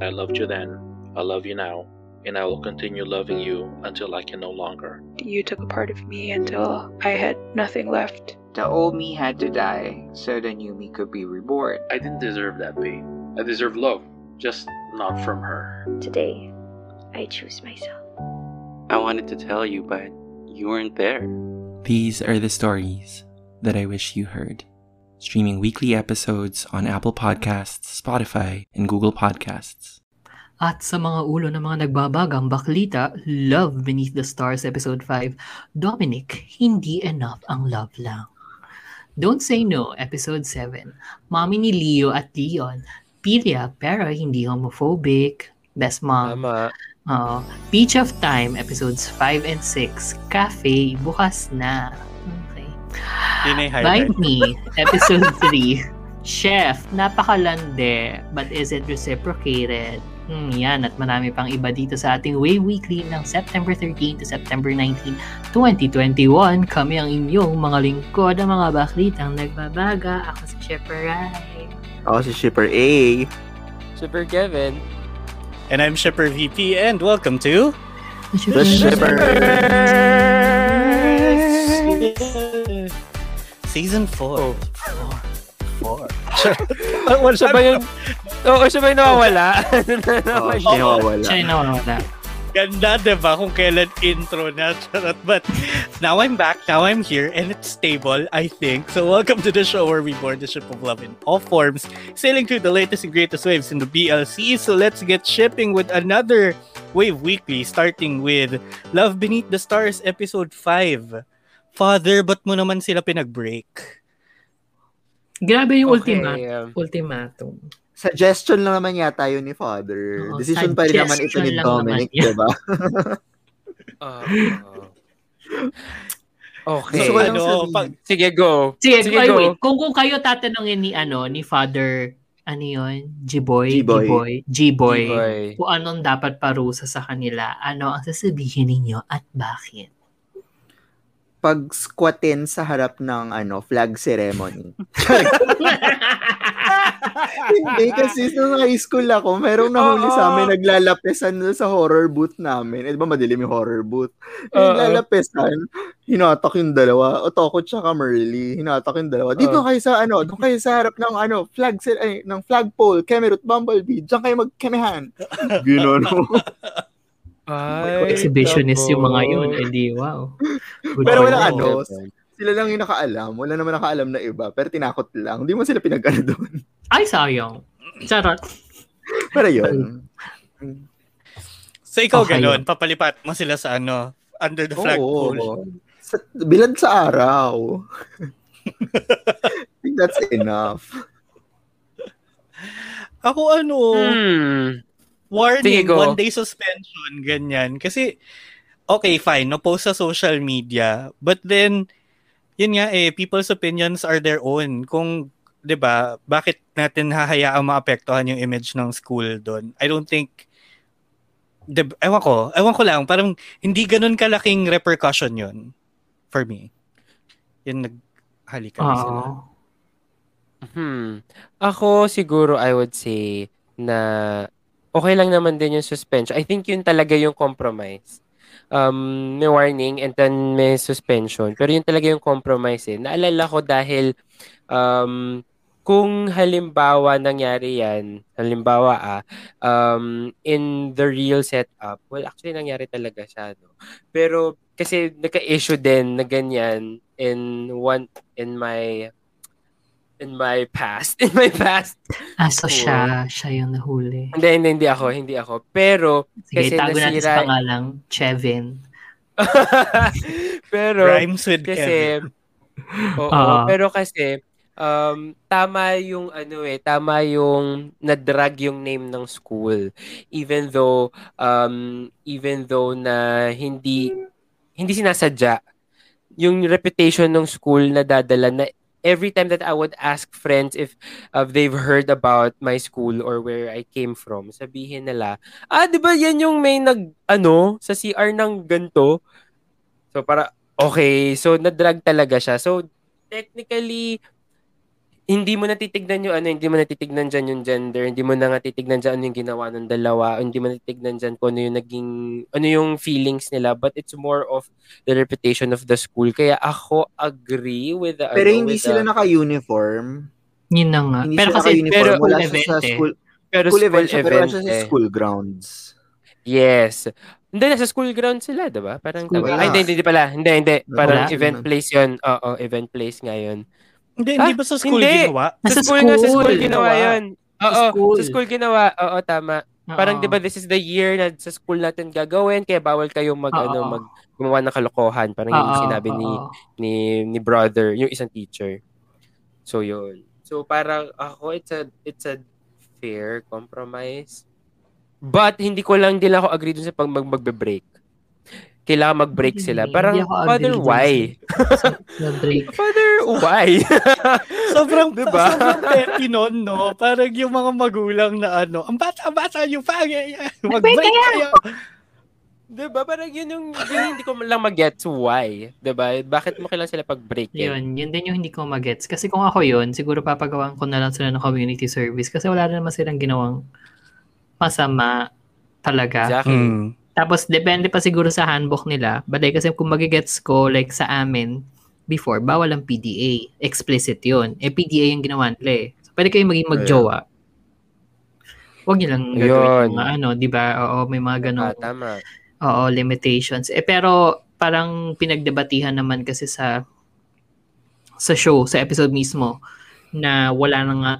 I loved you then, I love you now, and I will continue loving you until I can no longer. You took a part of me until I had nothing left. The old me had to die so the new me could be reborn. I didn't deserve that pain. I deserve love, just not from her. Today, I choose myself. I wanted to tell you, but you weren't there. These are the stories that I wish you heard. Streaming weekly episodes on Apple Podcasts, Spotify, and Google Podcasts. At sa mga ulo ng mga nagbabagang baklita, Love Beneath the Stars Episode 5, Dominic, hindi enough ang love lang. Don't Say No, Episode 7, Mommy ni Leo at Leon, Pilya pero hindi homophobic, Best Mom. Tama. Uh, Beach of Time, Episodes 5 and 6, Cafe, bukas na. Yun. Bite Me, Episode 3, Chef, napakalande, but is it reciprocated? Hmm, yan, at marami pang iba dito sa ating Way Weekly ng September 13 to September 19, 2021. Kami ang inyong mga lingkod, ang mga baklitang nagbabaga. Ako si Shepper Rai. Ako si Shipper A. Super Kevin. And I'm Shipper VP and welcome to The Shipper. Season 4. Oh. Four. Oh, siya ba yung... Oo, siya ba yung nawawala? Oh, siya nawawala. Siya yung nawawala. Ganda, diba? Kung kailan intro na. Charot. But now I'm back. Now I'm here. And it's stable, I think. So welcome to the show where we board the ship of love in all forms, sailing through the latest and greatest waves in the BLC. So let's get shipping with another Wave Weekly, starting with Love Beneath the Stars, Episode 5. Father, ba't mo naman sila pinag-break? Grabe yung Okay, ultima, um, ultimatum. Suggestion lang naman yata yun ni Father. Oo, Decision pa rin naman ito ni Dominic, yan. diba? ah, okay. Lang ano, pag, Sige, go. Sige, Sige, go. wait. Kung, kung kayo tatanungin ni, ano, ni Father, ano yun? G-Boy? G-Boy. G-Boy? G-Boy. G-Boy. Kung anong dapat parusa sa kanila, ano ang sasabihin ninyo at bakit? Pag squatin sa harap ng ano flag ceremony. Hindi kasi nung high school ako, merong nahuli sa amin naglalapesan sa horror booth namin. Eh, di ba madilim yung horror booth? Eh, Oo. Naglalapesan, hinatak yung dalawa. Otoko tsaka Merly, hinatak yung dalawa. Dito Oo. kayo sa ano, doon kayo sa harap ng ano, flag ay, ng flagpole, Kemerut Bumblebee. Diyan kayo magkemehan. Gano'n. Ay, Exhibitionist yung mga yun. nako. Ay, di, wow. Good Pero for wala them. ano, sila lang yung nakaalam. Wala naman nakaalam na iba. Pero tinakot lang. Hindi mo sila pinag-ano doon. Ay, sayang. Charot. Pero yun. so ikaw Okay. ganun, papalipat mo sila sa ano, under the Oo. flagpole. Sa, bilad sa araw. I think that's enough. Ako ano, Hmm. Warning, one day suspension, ganyan. Kasi, okay, fine, no-post sa social media. But then, yun nga eh, people's opinions are their own. Kung, 'di ba bakit natin hahayaang maapektuhan yung image ng school doon? I don't think, di, ewan ko, ewan ko lang, parang hindi ganun kalaking repercussion yun for me. Yun naghalikan sila. Oo. Hmm. Ako siguro I would say na okay lang naman din yung suspension. I think yun talaga yung compromise. Um, may warning and then may suspension. Pero yun talaga yung compromise eh. Naalala ko dahil um, kung halimbawa nangyari yan, halimbawa ah, um, in the real setup, well actually nangyari talaga siya. No? Pero kasi nagka-issue din na ganyan in one, in my in my past. In my past. Ah, so Cool. siya, siya yung nahuli. Hindi, hindi, hindi ako. Hindi ako. Pero, Sige, kasi tago natin sa nasira- pangalang Chevin. pero, Rhymes with kasi, Kevin. oo, Ah. pero kasi, um, tama yung ano eh, tama yung na-drag yung name ng school. Even though, um, even though na hindi, hindi sinasadya, yung reputation ng school na dadala na every time that I would ask friends if uh, they've heard about my school or where I came from, sabihin nila, ah, di ba yan yung may nag, ano, sa CR ng ganto? So, para, okay, so na-drag talaga siya. So, technically, hindi mo natitignan yung ano, hindi mo natitignan dyan yung gender, hindi mo na nga titignan dyan ano yung ginawa ng dalawa, hindi mo natitignan dyan kung ano yung naging, ano yung feelings nila, but it's more of the reputation of the school. Kaya ako agree with the, Pero ano, hindi sila the, naka-uniform. Yun na nga. Hindi Pero kasi, pero wala event sa eh. school. pero school school event siya, pero wala siya sa eh. school grounds. Yes. Hindi, nasa school ground sila, di ba? Parang, School tama. Ay, hindi, hindi pala. Hindi, hindi. Parang Wala. event place yun. Oo, event place nga yun. Hindi, Ah, hindi ba sa school hindi. ginawa? Sa school, nga, sa school school. ginawa Ginawa. yun. Oo, school. sa school ginawa. Oo, tama. Parang Oo. 'di ba this is the year na sa school natin gagawin kaya bawal kayong mag Oo. ano mag gumawa ng kalokohan parang yung Oo, sinabi ni ni ni brother yung isang teacher. So yun. So parang ako it's a it's a fair compromise. But hindi ko lang din ako agree dun sa pag mag magbe-break. Kailangan mag-break sila. Hindi, Parang, father, why? Father, why? Sobrang, Diba? sobrang petty nun, no? Parang yung mga magulang na ano, ang bata-bata yung pangay. Mag-break kayo. Diba? Parang yun yung, yun hindi ko lang mag-gets why. Diba? Bakit mo kailangan sila pag-break eh? Yun, yun din yung hindi ko magets. Kasi kung ako yun, siguro papagawan ko na lang sila ng community service kasi wala rin naman silang ginawang masama talaga. Exactly. Hmm. Tapos, depende pa siguro sa handbook nila. Balay kasi kung magigets ko, like sa amin, before, bawal ang PDA. Explicit yun. Eh, PDA yung ginawa nila eh. So, pwede kayong maging magjowa. Huwag niyo lang gagawin Yun. yung mga ano, di ba? Oo, may mga ganun. Ah, tama. Oo, limitations. Eh, pero parang pinagdebatihan naman kasi sa sa show, sa episode mismo, na wala na nga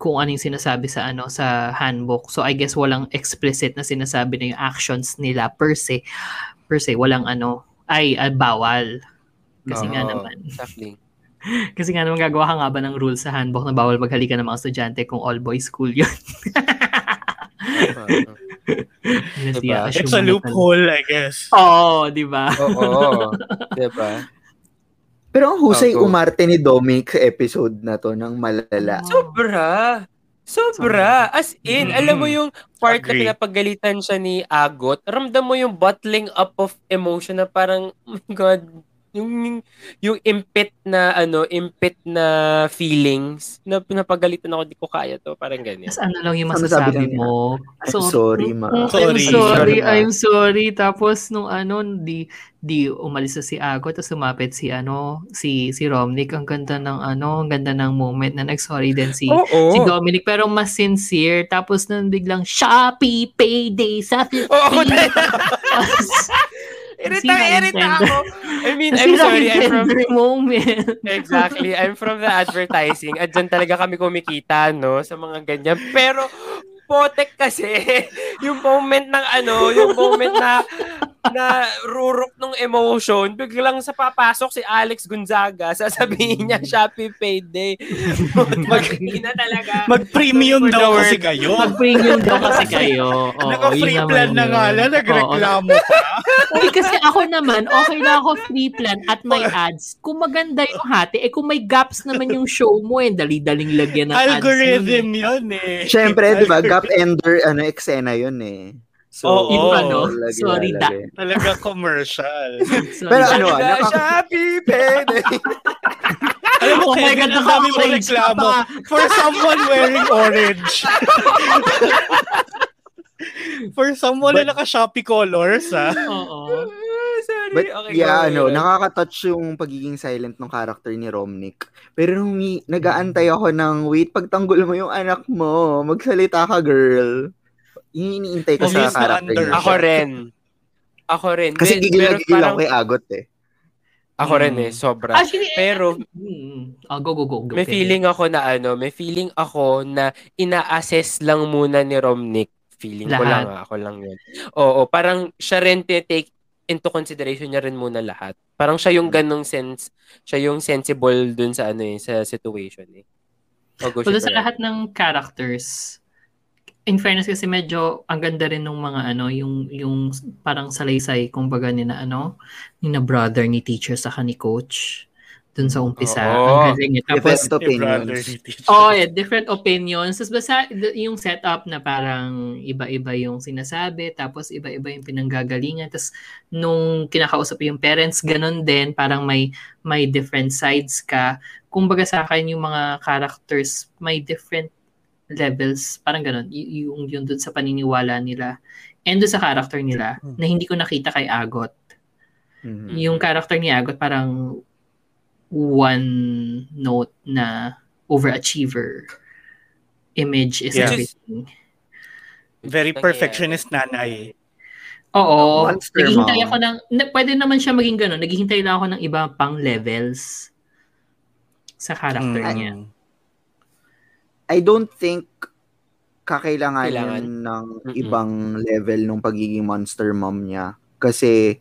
kung ano yung sinasabi sa ano sa handbook. So I guess walang explicit na sinasabi na yung actions nila per se. Per se, walang ano, ay, ah, bawal. Kasi nga Oo, naman. Exactly. Kasi nga naman gagawa ka nga ba ng rules sa handbook na bawal maghalikan ng mga estudyante kung all boys school yun. Diba? It's a loophole, I guess. Oo, di ba? Oo. diba? Pero ang husay Ako. umarte ni Dominic sa episode na to ng malala. Sobra. Sobra. As in, Mm-mm. alam mo yung part Agree. na pinapagalitan siya ni Agot, ramdam mo yung bottling up of emotion na parang, oh my God, yung, yung impit na, ano, impit na feelings na pinapagalitan ako, di ko kaya to. Parang ganyan. Tapos ano lang yung Ano sabi masasabi niya? mo. I'm sorry, ma. Sorry. I'm sorry, Sorry, ma. I'm sorry. Tapos nung ano, di, di umalis na si Ago, tapos sumapit si ano, si si Romnick. Ang ganda ng ano, ang ganda ng moment na nag-sorry din si Oo. si Dominic pero mas sincere tapos nang biglang Shopee payday sa 50 Oo, Tapos, Irita, irita ako. I mean, I'm sorry. I'm from, moment. Exactly. I'm from the advertising. At dyan talaga kami kumikita, no? Sa mga ganyan. Pero, potek kasi, yung moment ng ano, yung moment na na rurok ng emotion, biglang sa papasok si Alex Gonzaga, sasabihin niya Shopee Payday. Mag- na talaga. Mag-premium daw the kasi word. kayo. Mag-premium daw kasi kayo. Oo, Naka-free plan na nga lang, nagreklamo ka. Uy, kasi ako naman, okay na ako free plan at may ads. Kung maganda yung hati, eh kung may gaps naman yung show mo, eh, dali-daling lagyan ng ads. Algorithm yun eh. Siyempre, di ba, gap ender, ano, eksena yun eh. So, Oo. Yung ano, lagi sorry, da. lalagay. Talaga commercial. Pero ano, ah, Talaga, nakaka- Shopee Payday. Alam mo, Oh my Kevin, God, ang dami mo reklamo. For someone wearing orange. For someone na naka-Shopee colors, ha? Oo. Sorry. But Okay, yeah, ano, nakaka-touch yung pagiging silent ng character ni Romnick. Pero nung nag-aantay ako ng, wait, pagtanggol mo yung anak mo, magsalita ka, girl. Yun yung iniintay ko sa character under niya. Ako rin. Ako rin. Kasi Di- gigil na pero gigil parang- ako kay Agot eh. Ako rin Mm. eh, sobra. Actually, eh, Pero mm, oh, go, go, go. go may feeling ako na ano, may feeling ako na ina-assess lang muna ni Romnick. Feeling ko Lahat. lang, ah, ako lang yun. Oo, parang siya rin take into consideration niya rin muna lahat. Parang siya yung ganong sense, siya yung sensible dun sa ano eh, sa situation eh. Pero sa lahat ng characters, in fairness kasi medyo ang ganda rin ng mga ano, yung yung parang salaysay kumbaga ni na ano, ni na brother ni teacher sa ni coach dun sa umpisa. Oo. Ang galing niya. Tapos, Different opinions. Oh, yeah, different opinions. Tapos basta yung setup na parang iba-iba yung sinasabi, tapos iba-iba yung pinanggagalingan. Tapos nung kinakausap yung parents, ganun din, parang may may different sides ka. Kumbaga sa akin yung mga characters may different levels, parang ganun. Y- yung yung dun sa paniniwala nila and dun sa character nila na hindi ko nakita kay Agot. Mhm. Yung character ni Agot parang one note na overachiever image is Yeah. everything. Very perfectionist nanay. Oo. Monster naghihintay mom. ako ng, na, pwede naman siya maging ganun. Naghihintay lang ako ng iba pang levels sa character Mm. niya. I don't think kakailanganin Kailangan. ng Mm-mm. ibang level nung pagiging monster mom niya. Kasi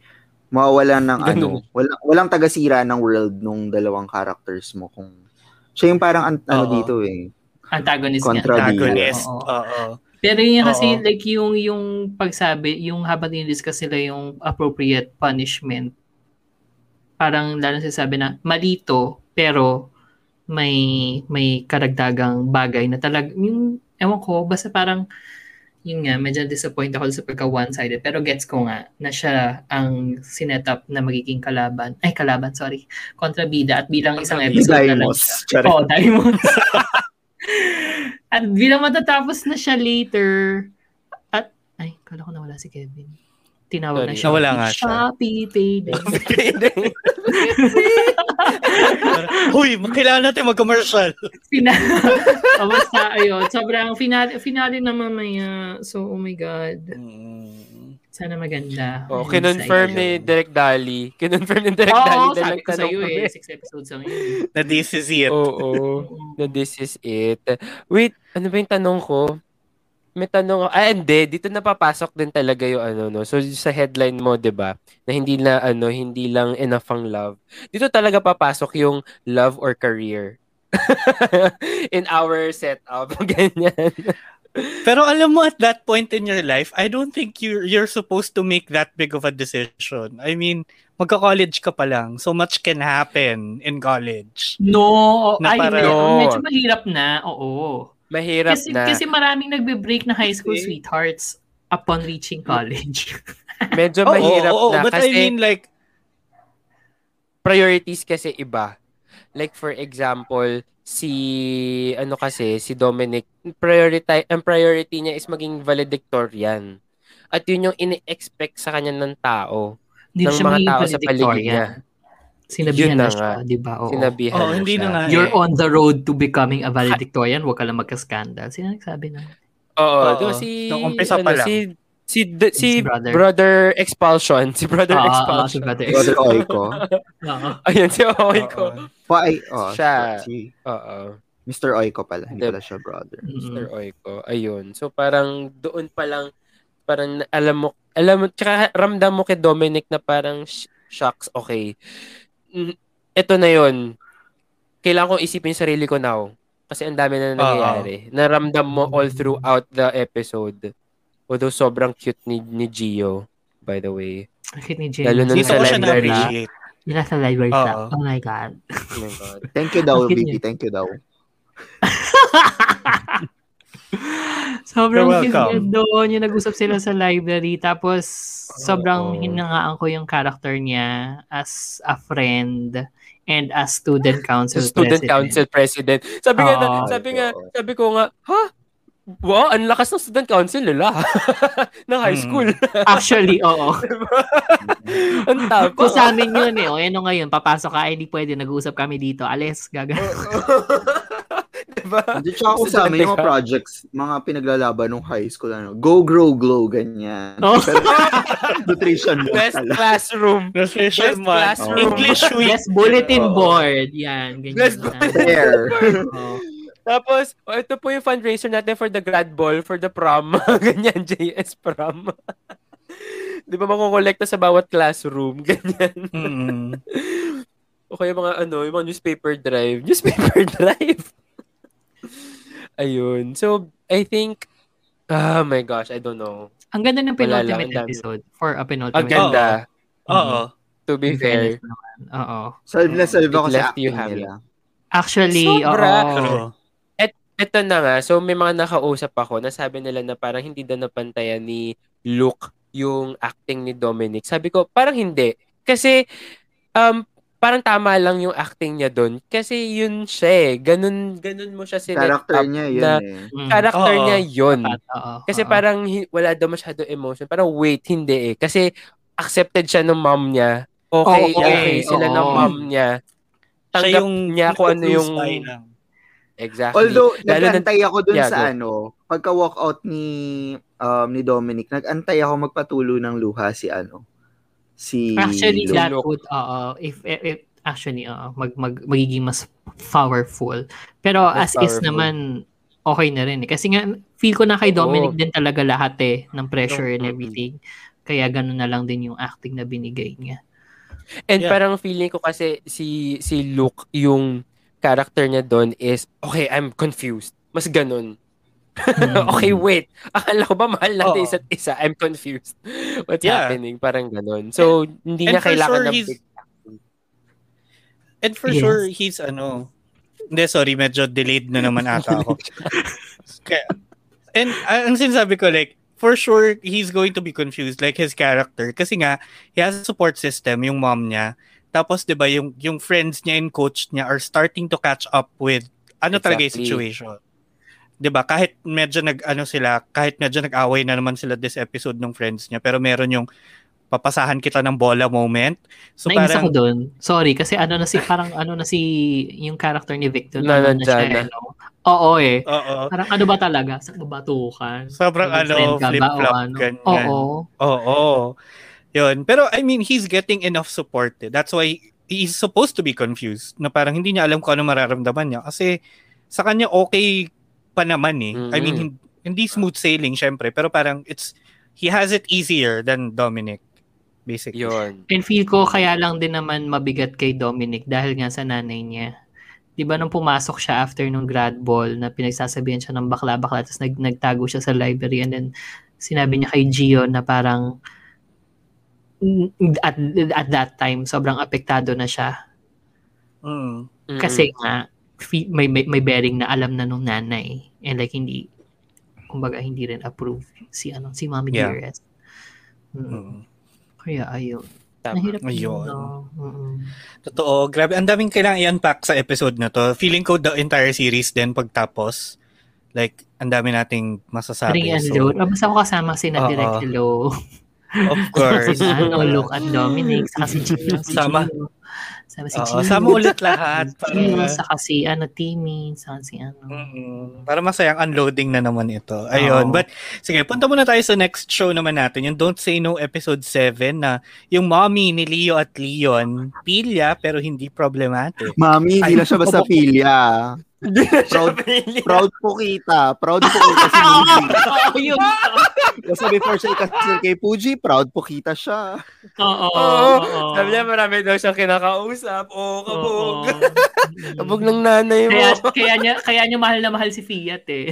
mawawala ng ano, Ganun. walang, walang tagasira ng world nung dalawang characters mo kung siya yung parang an- ano dito eh. Antagonist. Bida. Antagonist. Oo. Oo. Pero yun kasi Oo. like yung yung pagsabi, yung habang dinidiscuss sila yung appropriate punishment, parang lalo sabi na malito pero may may karagdagang bagay na talag yung ewan ko basta parang yun nga medyo disappoint ako sa pagka one-sided. Pero gets ko nga na siya ang sinetup na magiging kalaban ay kalaban sorry kontrabida at bilang isang episode na lang siya. Oh Daimos. At bilang matatapos na siya later at ay kala ko nawala si Kevin tinawag na Sorry. siya Nawala nga siya. Shopee payday Uy, kailangan natin mag-commercial. Fina- oh, basta, ayun. Sobrang finale, finale na mamaya. So, oh my God. Sana maganda. Oh, kinonfirm ni Direk Dali. Kinonfirm ni Direk Oo, Dali na sabi ko nagtanong sa'yo kami. eh. Six episodes lang yun. Na this is it. Oo. na this is it. Wait, ano ba yung tanong ko? May tanong ah hindi, dito napapasok din talaga yung ano no. So sa headline mo, 'di ba? Na hindi na ano, hindi lang enough ang love. Dito talaga papasok yung love or career. In our setup, ganyan. Pero alam mo, at that point in your life, I don't think you're, you're supposed to make that big of a decision. I mean, magka-college ka pa lang. So much can happen in college. No, Na ay, para- No. medyo mahirap na. Oo. Mahirap Kasi, na. kasi maraming nagbe-break na high school sweethearts upon reaching college. Medyo Oo, mahirap oo, na but kasi I mean like, priorities kasi iba. Like for example, si ano kasi si Dominic priority ang priority niya is maging valedictorian. At yun yung ini-expect sa kanya ng tao. Hindi ng mga tao sa paligid niya. Sinabihan na, na siya, di ba? Oo. Sinabihan oh, na hindi siya. na nga. You're eh. on the road to becoming a valedictorian. Huwag ka lang magka-scandal. Sino nagsabi na? Oo, Oo. si Nung umpisa pa ano, lang. si si d- si Si brother. brother. expulsion, si brother ah, expulsion. si brother. Brother Oiko. Oo. Ayun si Oiko. Pa, oh, Siya. Si Oo. Mr. Oiko pala. Hindi pala siya brother. Mr. Mm. Oiko. Ayun. So parang doon pa lang parang alam mo alam mo tsaka ramdam mo kay Dominic na parang sh- shocks okay. Ito na 'yon. Kailangan kong isipin sarili ko now. Kasi ang dami na nangyayari. Naramdam mo all throughout the episode. Although sobrang cute ni, ni Gio, by the way. Bakit ni Jane? Lalo nun sa library. Yung nasa library siya. Oh my God. Oh my God. Thank you daw, Vicky. Thank you daw. Sobrang cute doon. Yung nag-usap sila sa library. Tapos, sobrang Oo. hinangaan ko yung character niya as a friend and as student council student president. council president. Sabi nga, na, Oo. sabi nga, sabi ko nga, ha? Wow, ang lakas ng student council nila. ng high Mm. school. Actually, oo. ang tapos. Kung sa amin yun eh. O ano ngayon, papasok ka, hindi pwede, nag-uusap kami dito. Alis, gaga. Diba? Hindi tsaka ako sa amin yung mga projects, mga pinaglalaban nung high school, ano, go, grow, glow, ganyan. Oh. Pero, nutrition Best pala. classroom. Nutrition Best month. classroom. English week. Yes, bulletin board. Yan, ganyan. Best. There. Oo. Tapos, oh, ito po yung fundraiser natin for the grad ball, for the prom. Ganyan, JS prom. Di ba makukolekta sa bawat classroom? Ganyan. Mm. o kaya mga ano, yung mga newspaper drive. Newspaper drive. Ayun. So, I think, oh my gosh, I don't know. Ang ganda ng penultimate episode for a penultimate Ang ganda. Oo. To be In fair. Oo. Solve na solve ako sa left you acting nila. Actually, Sobra. oo. Et, eto na nga, so may mga nakausap ako, nasabi nila na parang hindi daw napantayan ni Luke yung acting ni Dominic. Sabi ko, parang hindi. Kasi, um, parang tama lang yung acting niya doon. Kasi yun siya eh. Ganun, ganun mo siya sinet Character up niya yun na eh. Mm. character Oo. niya yun. Kasi parang hi- wala daw masyado emotion. Parang wait, hindi eh. Kasi accepted siya ng mom niya. Okay, Oo, okay oo. sila ng mom niya. Siya Tanggap yung niya kung ano yung... lang. Exactly. Although, Lalo nag-antay ako dun Yeah, sa go. ano, pagka walk out ni um, ni Dominic, nag-antay ako magpatulo ng luha si ano, si Actually, Luke. that would, oo, if, if, if- actually, oo, mag, mag, magiging mas powerful. Pero Mas as is powerful. naman, okay na rin eh. Kasi nga, feel ko na kay. Dominic din talaga lahat eh, ng pressure and everything. Kaya ganun na lang din yung acting na binigay niya. And Yeah. parang feeling ko kasi si si Luke, yung character niya doon is, okay, I'm confused. Mas ganun. Mm. okay, wait. Akala ko ba mahal natin Oo. isa't isa? I'm confused. What's Yeah. happening? Parang ganun. So, hindi and niya for kailangan sure ng And for Yes. sure, he's ano, hindi, sorry, medyo delayed na naman ata ako. Kaya, and uh, ang sinasabi ko, like, for sure, he's going to be confused, like his character. Kasi nga, he has a support system, yung mom niya. Tapos, di ba, yung, yung friends niya and coach niya are starting to catch up with ano talaga yung Exactly. situation. 'Di ba? Kahit medyo nag ano sila, kahit medyo nag-away na naman sila this episode ng friends niya, pero meron yung papasahan kita ng bola moment. So Nainis parang ako doon. Sorry, kasi ano na si, parang ano na si, yung character ni Victor. Na ano siya, na. ano. Oo eh. Oo. Parang ano ba talaga? Mo batukan? Sobrang ano, flip-flop, ano? ganyan. Oo. Oo. Yun. Pero I mean, he's getting enough support. Eh. That's why he's supposed to be confused. Na parang hindi niya alam kung ano mararamdaman niya. Kasi sa kanya okay pa naman eh. I mean, hin- hindi smooth sailing syempre. Pero parang it's, he has it easier than Dominic. Basically. Yun. And feel ko kaya lang din naman mabigat kay Dominic dahil nga sa nanay niya. 'Di ba nung pumasok siya after nung grad ball na pinagsasabihan siya ng bakla-bakla tapos nag nagtago siya sa library and then sinabi niya kay Gio na parang mm, at at that time sobrang apektado na siya Mm. kasi nga may, may may bearing na alam na nung nanay and like hindi kumbaga hindi rin approve si ano si Mommy Yeah. Dearest. Mm. Mm. Kaya ayun. Tama. Nahirap Ayun. no? Mm-mm. Totoo. Grabe. Ang daming kailangan i-unpack sa episode na to. Feeling ko the entire series din pagtapos. Like, ang dami nating masasabi. Ring and So, load. Ah, basta ako kasama si na. Direct Hello. of course. si ano, Look at Dominic. Saka si Gio. Si Sama. Sama si Oo, sama ulit lahat. Para, Saka si ano, Timmy. Saka si ano. Mm, para masayang unloading na naman ito. Ayun. Oo. But, sige, punta muna tayo sa next show naman natin. Yung Don't Say No episode 7 na yung mommy ni Leo at Leon, pilya pero hindi problematic. Mami, hindi na siya basta pilya. Proud, proud po kita. Proud po kita si yun. Kasi before siya ikasal kay Puji, proud po kita siya. Oo. Oo. oo. Sabi niya marami daw siyang kinakausap. Oo, kabog. Oo. kabog ng nanay mo. Kaya, kaya, niya, kaya niya mahal na mahal si Fiat eh.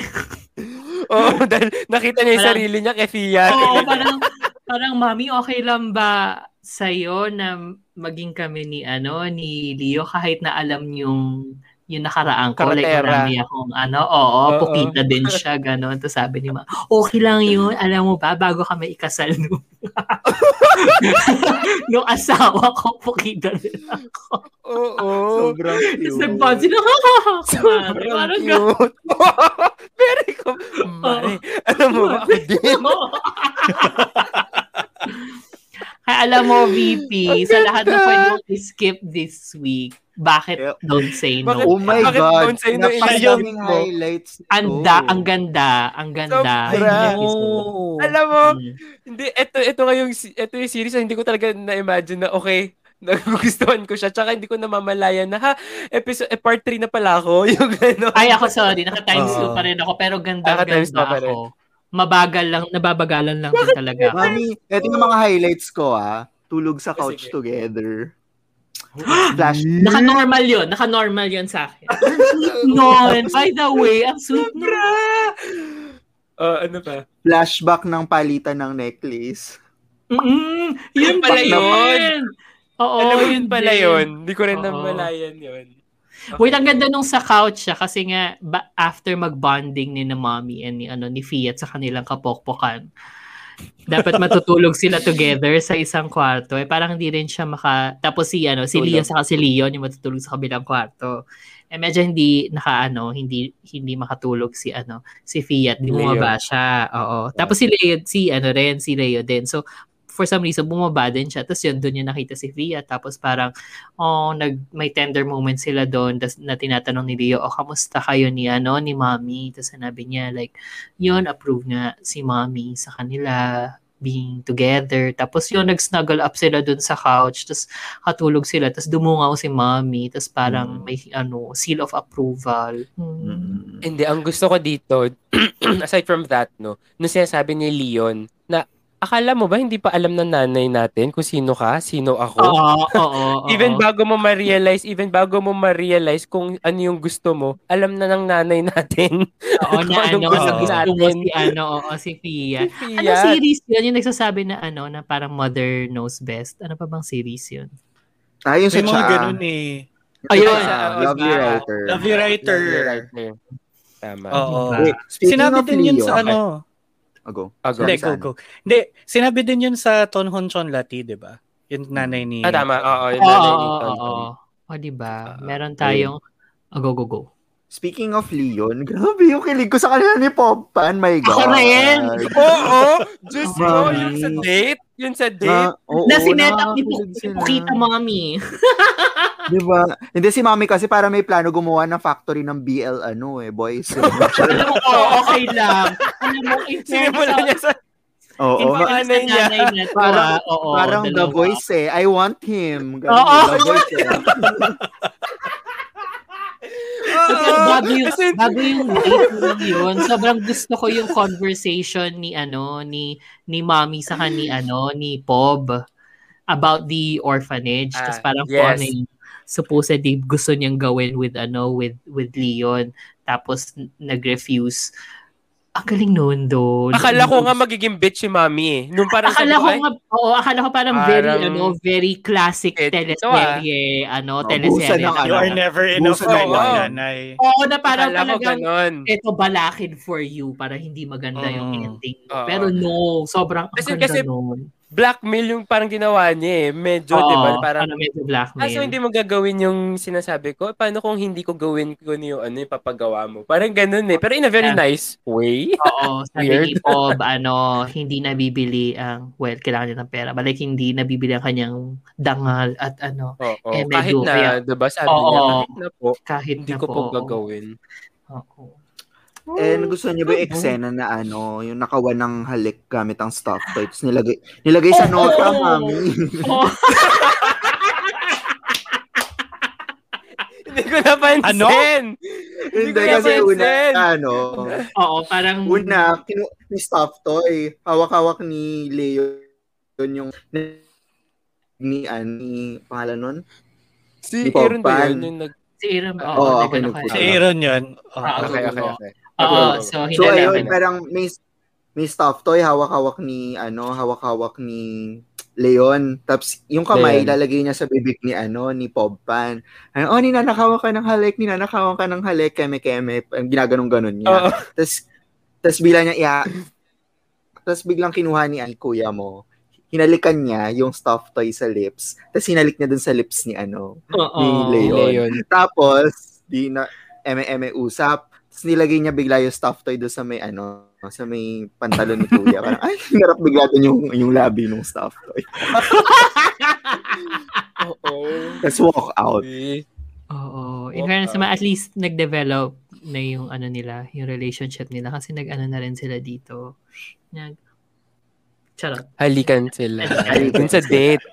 Oo, dahil nakita niya yung Parang- sarili niya kay Fiat. Oo, parang, parang, mami, okay lang ba sa'yo na maging kami ni, ano, ni Leo kahit na alam yung yung nakaraan ko, like Karatera. marami akong ano, oo, Oo. pukita din siya, gano'n. Tapos sabi ni ma, okay lang yun, alam mo ba, bago kami ikasal nung, nung asawa ko, pukita din ako. Oo. Sobrang Tapos cute. nag-bond sila, kumari, Sobrang parang gano'n. cute. Very cool. Mare, alam mo ba ako din? Kaya alam mo, VP, sa lahat na ganda. pwede mong skip this week, bakit Yeah. don't say no? Bakit- Oh my Bakit God. don't say no, Napakadaming highlights. Anda, ang ganda, ang ganda. Sobra. Episode. Alam mo, Mm. hindi, ito, ito nga yung, ito yung series na hindi ko talaga na-imagine na okay, nagugustuhan ko siya. Tsaka hindi ko namamalayan na, ha, episode, eh, part 3 na pala ako. Yung ano. Ay, ako sorry, naka-times. 2 pa rin ako, pero ganda, Naka-times ganda pa rin. Mabagal lang, nababagalan lang din talaga. Mami, ito yung mga highlights ko ah. Tulog sa couch Sige. together. Flash. Naka-normal yun. Naka-normal yun sa akin. Ang sweet nun. By the way, ang sweet nun. Uh, ano pa? Flashback ng palitan ng necklace. Mm, yun pala pa yun. Oo, Alam mo yun pala yun. Hindi ko rin namalayan yun. Wait, ang ganda nung sa couch siya kasi nga ba, after mag-bonding ni na mommy and ni ano ni Fiat sa kanilang kapokpokan. Dapat matutulog sila together sa isang kwarto. Eh parang hindi rin siya maka tapos si ano si. Leon sa si Leon yung matutulog sa kabilang kwarto. Eh medyo hindi naka ano, hindi hindi makatulog si ano si Fiat, di Leo. bumaba siya. Oo. Tapos si Leo si ano rin si Leo din. So for some reason bumaba din siya. Tapos yun doon niya nakita si Fiat. Tapos parang oh, nag may tender moment sila doon tas, na tinatanong ni Leo, oh, kamusta kayo ni ano ni Mommy? Tapos sinabi niya like, yun approve nga si Mommy sa kanila being together. Tapos yun, nag-snuggle up sila doon sa couch. Tapos katulog sila. Tapos dumungaw si Mommy. Tapos parang may ano, seal of approval. Hmm. Hindi, ang gusto ko dito, aside from that, no, nung sinasabi ni Leon, akala mo ba hindi pa alam ng nanay natin kung sino ka, sino ako? Oo, oo, oo. even bago mo ma-realize, even bago mo ma-realize kung ano yung gusto mo, alam na ng nanay natin. Oo, na ano, gusto gusto natin. mo si ano, oo, si Fia. Fia. Anong series yun? Yung nagsasabi na ano, na parang mother knows best. Ano pa bang series yun? Ah, yung sa May mga ganun eh. Ayun. Ah, Love You Writer. Love you writer. Love you, writer. Tama. Oo. Wait, Sinabi din yun sa ano. Ago. Ago. Hindi, go, go. Hindi, sinabi din yun sa Tonhon Chon Lati, di ba? Yung nanay ni... Ah, tama. Oo, yung Oo, nanay ni oo, Tonton. oo. O, diba? Meron tayong, oh, go, go, go. Speaking of Leon, grabe yung kilig ko sa kanila ni Poppan. My God. Ako rin! Oo! Diyos ko, Mami. yung sa date. Yung sa Na, date. oo, na sinet up ni. Pukita Mommy. Di ba? Hindi si Mami kasi para may plano gumawa ng factory ng BL ano eh, boys. Alam mo, oo, okay lang. Alam mo, Sinimulan sa- niya sa... Oo. ma- fairness nanay sa niya. nanay niya, parang, ah, parang The dalawa. Voice eh. I want him. Ganun, Oo. The Voice eh. Kasi bago yung, bago yung date lang yun, sobrang gusto ko yung conversation ni ano ni ni mommy sa ni ano ni Pob about the orphanage. Tapos parang yes. ano yung supposedly gusto niyang gawin with ano with with Leon. Tapos n- nag-refuse. Ang galing noon doon. Akala ko nga magiging bitch si mami eh. Nung parang akala ko ay, nga, oo, akala ko parang, very, Parang- ano, very classic Ito, teleserye, ano, Oh, teleserye. ng na You are never enough ng my ano. nanay. Oo, na parang akala talagang, ito balakid for you para hindi maganda yung Mm. ending. Oo. Pero no, sobrang ang Kasi- ganda kasi- nun. Blackmail yung parang ginawa niya eh. Medyo, Oo, di ba? Parang, ano, medyo blackmail. Ah, so hindi mo gagawin yung sinasabi ko? Paano kung hindi ko gawin ko yung ano yung papagawa mo? Parang ganun eh. Pero in a very Yeah. nice way. Oo, sabi Weird. ni Bob, ano, hindi nabibili ang, well, kailangan niya ng pera. Balik hindi nabibili ang kanyang dangal at ano, Oo. Eh, kahit medyo, na, kaya- di ba, sabi Oo. niya, kahit na po, kahit hindi na ko po. po gagawin. Oo. And gusto niyo ba yung eksena na ano, yung nakawan ng halik gamit ang stock toy. Tapos nilagay, nilagay sa Oo. nota, mami. Oo. Hindi ko napansin! Ano? Hindi ko kasi una, napansin. ano, Oo, parang... una, kinu ni stuff toy. Hawak-hawak ni Leo yun yung ni ani pangalan nun? Si Aaron ba yun? Yung nag... Si Aaron, oo, Oo, oh, ako yung Si Aaron yun. Oh. Ah, Okay, okay, okay. Oo, so, So hinala ayun, parang may may stuff toy hawak-hawak ni ano, hawak-hawak ni Leon. Tapos yung kamay Leon. lalagay niya sa bibig ni ano, ni Pobpan. Ano, oh, ninanakawan ka ng halik, ninanakawan ka ng halik, keme-keme. Ginaganong-ganon niya. Tapos tapos bila niya iya Tapos biglang kinuha ni ay kuya mo. Hinalikan niya yung stuff toy sa lips. Tapos hinalik niya dun sa lips ni ano, Oo. ni Leon. Leon. Tapos, di na, eme-eme usap. Tapos nilagay niya bigla yung stuff toy doon sa may ano, sa may pantalon ni Kuya. Parang, ay, hinarap bigla doon yung, yung labi ng stuff toy. Oo. Tapos walk out. Oo. In fairness naman, at least nag-develop na yung ano nila, yung relationship nila kasi nag-ano na rin sila dito. Nag Charot. Halikan sila. Halikan. Dun sa date.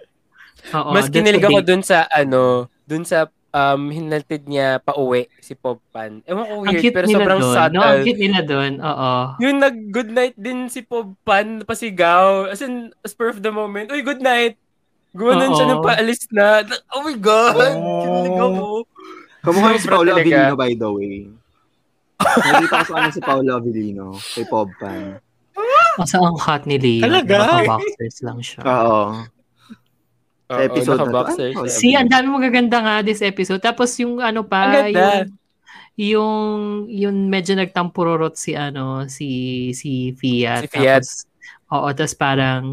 Oo, Mas kinilig sa ako date. dun sa ano, dun sa um, hinaltid niya pa uwi si Poppan. Ewan ko Ang weird, cute pero sobrang doon. subtle. No, ang cute nila doon. Oo. Yung nag-good night din si Poppan, pasigaw. As in, spur of the moment, uy, good night. Gumanon siya nung paalis na. Oh my God! Oh. Kinilig ako. Kamukha si Paolo. Avellino, by the way. Nakita ko sa kanya si Paolo Avellino kay Pobpan. Kasi ang hot ni Leo. Talaga? Naka-boxers lang siya. Oo. Sa Oo, episode na to. Ano, Si, ang dami magaganda nga this episode. Tapos yung ano pa, yung yung yung medyo nagtampururot si ano si si Fiat. Si Fiat. Tapos, oo, tapos parang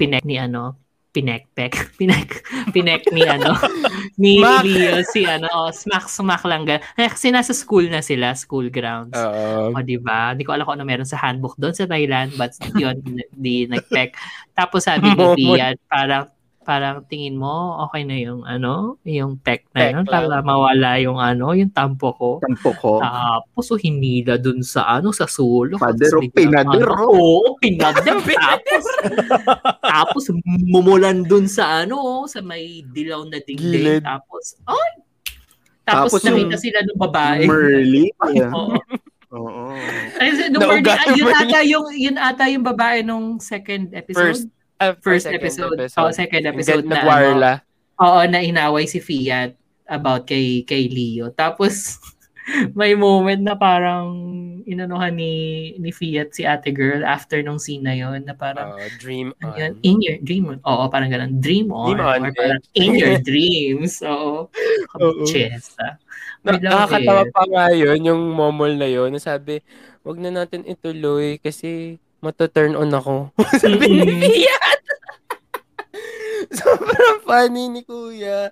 pinek ni ano pinekpek pinek pinek ni ano ni Smack. Leo si ano oh, smack smack lang gan Eh, kasi nasa school na sila school grounds Oo. o di ba hindi ko alam kung ano meron sa handbook doon sa Thailand but yun di nagpek tapos sabi ni. Fiat parang parang tingin mo okay na yung ano yung pek na yun lang. para mawala yung ano yung tampo ko Tampo ko. tapos so hinila dun sa ano sa sulok Padero, pinadero. ano, oo pinader tapos tapos mumulan dun sa ano sa may dilaw na dingding Gilid. tapos ay tapos, Tapos nakita sila ng babae Merly. Oo. Oo. Ay, nung Merly, yung yun ata yung yun ata yung babae nung second episode. First, uh, First second episode. Oh, second episode na Nagwarla. Oo, na inaway si Fiat about kay kay Leo. Tapos may moment na parang inanuhan ni ni Fiat si Ate Girl after nung scene na yon na parang Oo, dream ano yun? on. in your dream on. Oo, parang ganun. Dream on. Dream on, or parang in your dreams. Oo. Oo. Chesta. Na, I love nakakatawa pa nga yun, yung momol na yun. Nasabi, wag na natin ituloy kasi mata-turn on ako. Sabi ni Mm-mm. Fiat. Sobrang funny ni Kuya.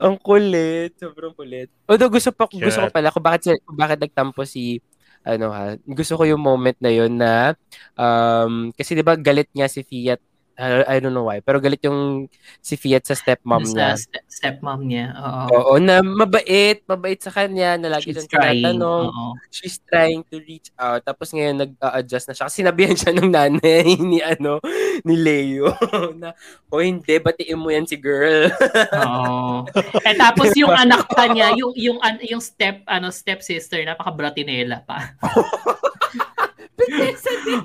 Ang kulit. Sobrang kulit. Although gusto, pa, gusto ko pala kung bakit, kung bakit nagtampo si ano ha, gusto ko yung moment na yun na um, kasi 'di ba galit nga si Fiat I, I don't know why, pero galit yung si Fiat sa stepmom Sa niya. ste- stepmom niya. Oo. Oo, na mabait, mabait sa kanya, na lagi She's siyang trying. tinatanong. Oo. She's trying to reach out. Tapos ngayon nag-a-adjust na siya. Kasi sinabihan siya ng nanay ni ano, ni Leo na, o hindi, batiin mo yan si girl. Oo. Eh tapos yung anak pa niya, yung yung an- yung step ano step sister napaka-bratinela pa.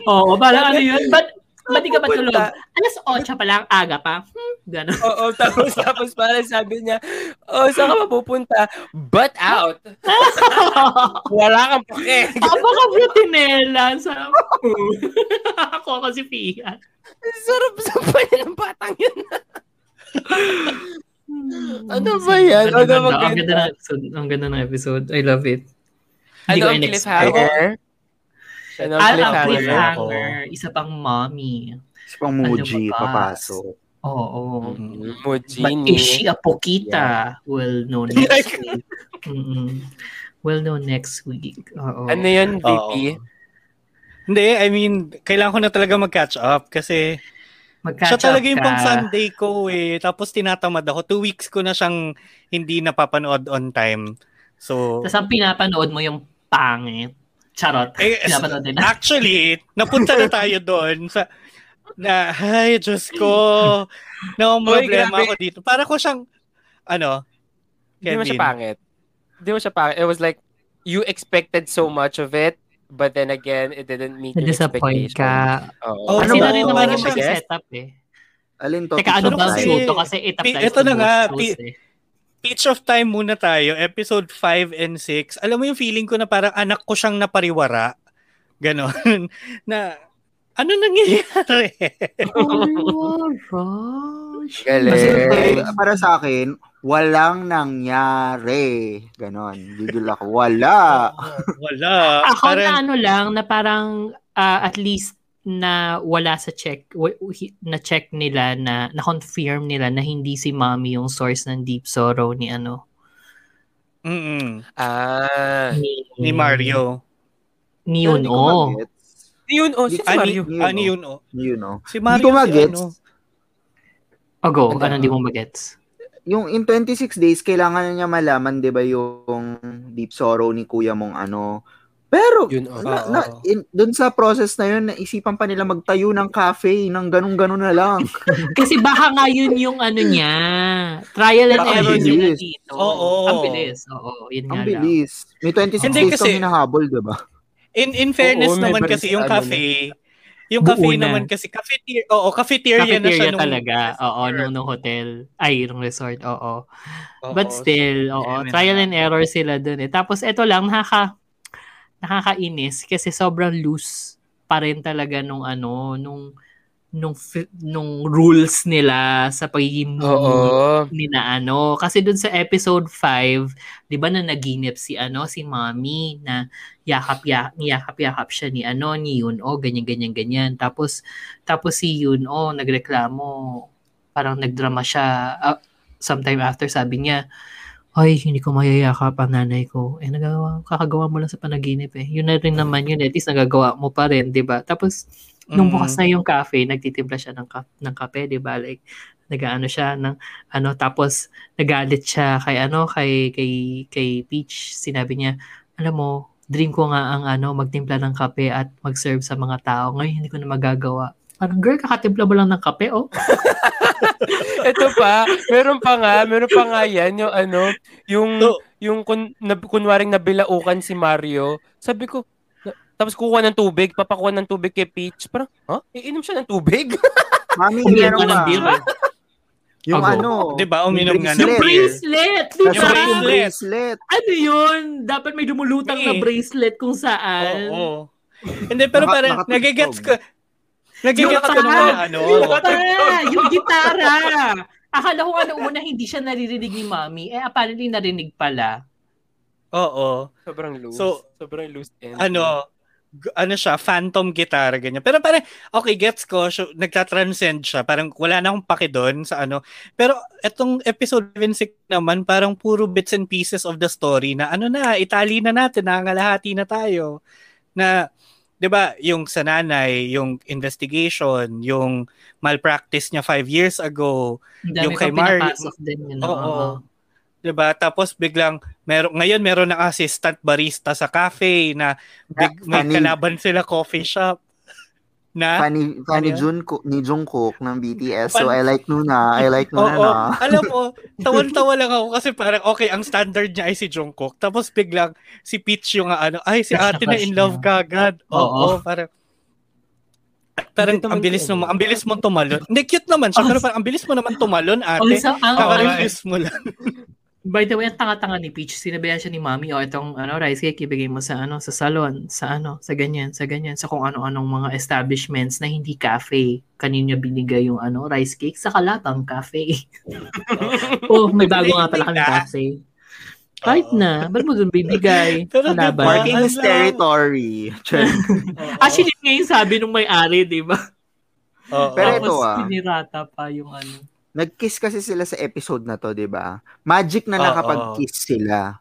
Oo, parang ano yun? Ba't ba't di ka ba tulog? Pupunta. Alas 8 pa lang, aga pa. Hmm, Ganon. Oo, tapos, tapos parang sabi niya, oh, saan ka mapupunta? But out. Wala kang pake. Napaka-bratinela. Sarap. Ako kasi Pia. Sarap sa pa ng batang yun. Ano ba yan? Ano ganda, ang ganda episode. Ang ganda ng episode. I love it. Hindi Ano ko ang cliffhanger? Ano ang ang cliffhanger? cliffhanger. Isa pang mommy. Isa pang Muji, lumabas. papasok. Oo. Muji But ni... is she a Pokita? We'll know next week. Mm-mm. We'll know next week. Oo. Ano yun, VP? Hindi, I mean, kailangan ko na talaga mag-catch up kasi Mag-catch siya talaga up yung pang Sunday ko eh. Tapos tinatamad ako. Two weeks ko na siyang hindi napapanood on time. So, Tapos ang pinapanood mo yung pangit. Charot. eh, na. actually, napunta na tayo doon sa na, ay, Diyos ko, na Uy, problema ako dito. Para ko siyang, ano, Hindi mo siya Kevin. pangit. Hindi mo siya pangit. It was like, you expected so much of it, but then again, it didn't meet your expectations. ka. Oo. Oh, Kasi ano na ba? rin Oo, naman ano yung siya? mag-setup eh. Alin to? Teka, ano Teacher ba ang Fry? show to? Kasi it Pi- applies ito to na nga, pi- eh. Pitch of Time muna tayo, episode 5 and 6. Alam mo yung feeling ko na parang anak ko siyang napariwara. Ganon. na, ano nangyayari? Oh, gosh. Galing. Kasi eh, para sa akin, walang nangyari. Ganon. Gigil ako. Wala. Wala. Ako na Parang, ano lang, na parang ah, at least na wala sa check, na check nila na na-confirm nila na hindi si mommy yung source ng deep sorrow ni ano mm Ah. ni, ni Mario. ni yun hindi ko oh magets. Yun, oh, si Mario. Yun, ani oh. yun, oh. Yun, oh. Si Hindi Mario ko si magets. ano. go Ano? ano hindi mo magets Yung in 26 days, kailangan na niya malaman, di ba, yung deep sorrow ni kuya mong ano, Pero, Yun, oh. na, na, in, dun sa process na yun, naisipan pa nila magtayo ng cafe ng ganun-ganun na lang. Kasi baka nga yun yung ano niya. Trial and Baka error nila dito. Oo. Ang bilis. Oo, yun nga Ang lang. bilis. May 26 Hindi days kasi- kang hinahabol, di ba? In in fairness Oo, naman kasi yung ano cafe, yung Buo cafe na. naman kasi cafeteria, oo, cafeteria, na siya Cafeteria nung talaga. Oo, nung, nung hotel. Ay, nung resort. Oo. Oo. But still, oo, Yeah, trial and error sila dun eh. Tapos ito lang, nakaka, nakakainis kasi sobrang loose pa rin talaga nung ano, nung nung nung rules nila sa pagiging ni na ano. Kasi dun sa episode 5 'di ba na naginip si ano si mommy na yakap ya yakap yakap siya ni ano ni Yun oh ganyan ganyan ganyan. Tapos tapos si Yun oh nagreklamo parang nagdrama siya Ah, sometime after sabi niya ay hindi ko mayayakap ang nanay ko. Eh nagagawa kakagawa mo lang sa panaginip eh. Yun na rin naman yun eh. at least nagagawa mo pa rin 'di ba? Tapos nung Mm. bukas na yung cafe nagtitimpla siya ng ka- ng kape 'di ba? Like nagaano siya ng ano tapos nagalit siya kay ano kay kay kay Peach. Sinabi niya alam mo dream ko nga ang ano magtimpla ng kape at mag-serve sa mga tao. Ngayon hindi ko na magagawa parang girl kakatimpla mo lang ng kape oh Ito pa, meron pa nga, meron pa nga yan, yung ano, yung, So- yung kun, na, kunwaring nabilaukan si Mario. Sabi ko, na- tapos kukuha ng tubig, papakuha ng tubig kay Peach. Parang, ha? Iinom siya ng tubig? Mami, ano ka ng ba? beer eh. Yung Ako. ano, 'Di ba? Uminom nga ng yung Bracelet. bracelet di Yung ba yung bracelet. bracelet. ano yun dapat may dumulutang na Eh. bracelet kung saan Oo. Hindi, pero parang nagigets ko. Mga ano. Yung pa, yung gitara. Akala ko ano una hindi siya naririnig ni Mami. Eh apparently narinig pala. Oo. Sobrang loose. So, sobrang loose end. Ano, ano siya, phantom guitar, ganyan. Pero parang, okay, gets ko, so, nagtatranscend siya. Parang wala na akong paki doon sa ano. Pero etong episode 76 naman, parang puro bits and pieces of the story na ano na, itali na natin, nangangalahati na tayo. Na, 'di ba, yung sa nanay, yung investigation, yung malpractice niya five years ago, dami yung kay pang Mario. pinapasok din yun. Oo. 'Di ba? Tapos biglang meron ngayon meron ng assistant barista sa cafe na big, may Funny. kalaban sila coffee shop na Funny, funny Ano yun? Jun, ni Jungkook ng BTS. So, Fun- I like Nuna. I like Nuna na. alam mo, tawan-tawa lang ako kasi parang okay, ang standard niya ay si Jungkook. Tapos biglang si Peach yung ano, ay si ate na in love kagad. Oo, Oo. parang parang Hindi naman ang bilis mo, ang bilis mo tumalon. Hindi cute naman siya, pero parang ang bilis mo naman tumalon, Oh, ate. sa, ang, Kaka-refuse mo lang. By the way, ang tanga-tanga ni Peach, sinabihan siya ni Mami, oh, itong ano, rice cake, ibigay mo sa ano, sa salon, sa ano, sa ganyan, sa ganyan, sa kung ano-anong mga establishments na hindi cafe. Kanino niya binigay yung ano, rice cake sa Kalabang Cafe. oh, may bago nga pala kami cafe. Kahit na, ba't mo dun bibigay? Pero Kalabang. ba? Parking is territory. Actually, ngayon sabi nung may-ari, di ba? Oo. Pero Tapos ito ah. pinirata pa yung ano. Nag-kiss kasi sila sa episode na to, di ba? Magic na Oo. nakapag-kiss sila.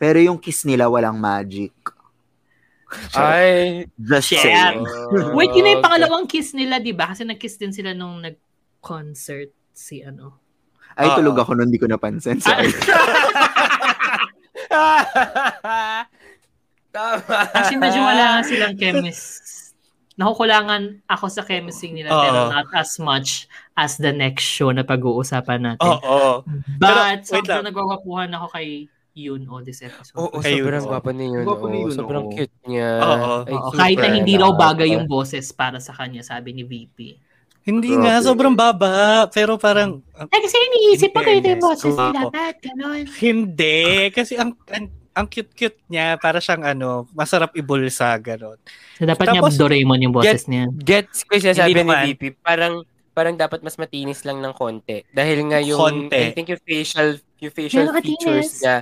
Pero yung kiss nila walang magic. Ay. Just Shit. Wait, yun na yung pangalawang kiss nila, di ba? Kasi nag-kiss din sila nung nag-concert si ano. Ay, Oo. tulog ako nun, di ko napansin. Sorry. Tama. Actually, medyo wala nga silang chemist. Nakukulangan ako sa chemistry nila, Oo. pero not as much as the next show na pag-uusapan natin. Oo. But, Pero, sobrang nagwawapuhan ako kay Yun o this episode. Oo, Kayo, sobrang oo. gwapo ni yun. Gwapo ni. Yun, sobrang oo. cute niya. Oo. Ay, Oo, kahit na hindi raw bagay yung boses para sa kanya, sabi ni VP. Hindi Grabe. nga, sobrang baba. Pero parang, Eh, kasi iniisip pa kayo yung boses nila, Ba't ganon? hindi. Kasi ang, ang, ang cute-cute niya, para siyang ano, masarap ibulsa, gano'n. So, dapat Tapos, niya Doraemon yung boses niya. Gets ko siya sabi ni. VP. Parang parang dapat mas matinis lang ng konti. Dahil nga yung, Konti. I think yung facial, yung facial Pero features matinis. niya,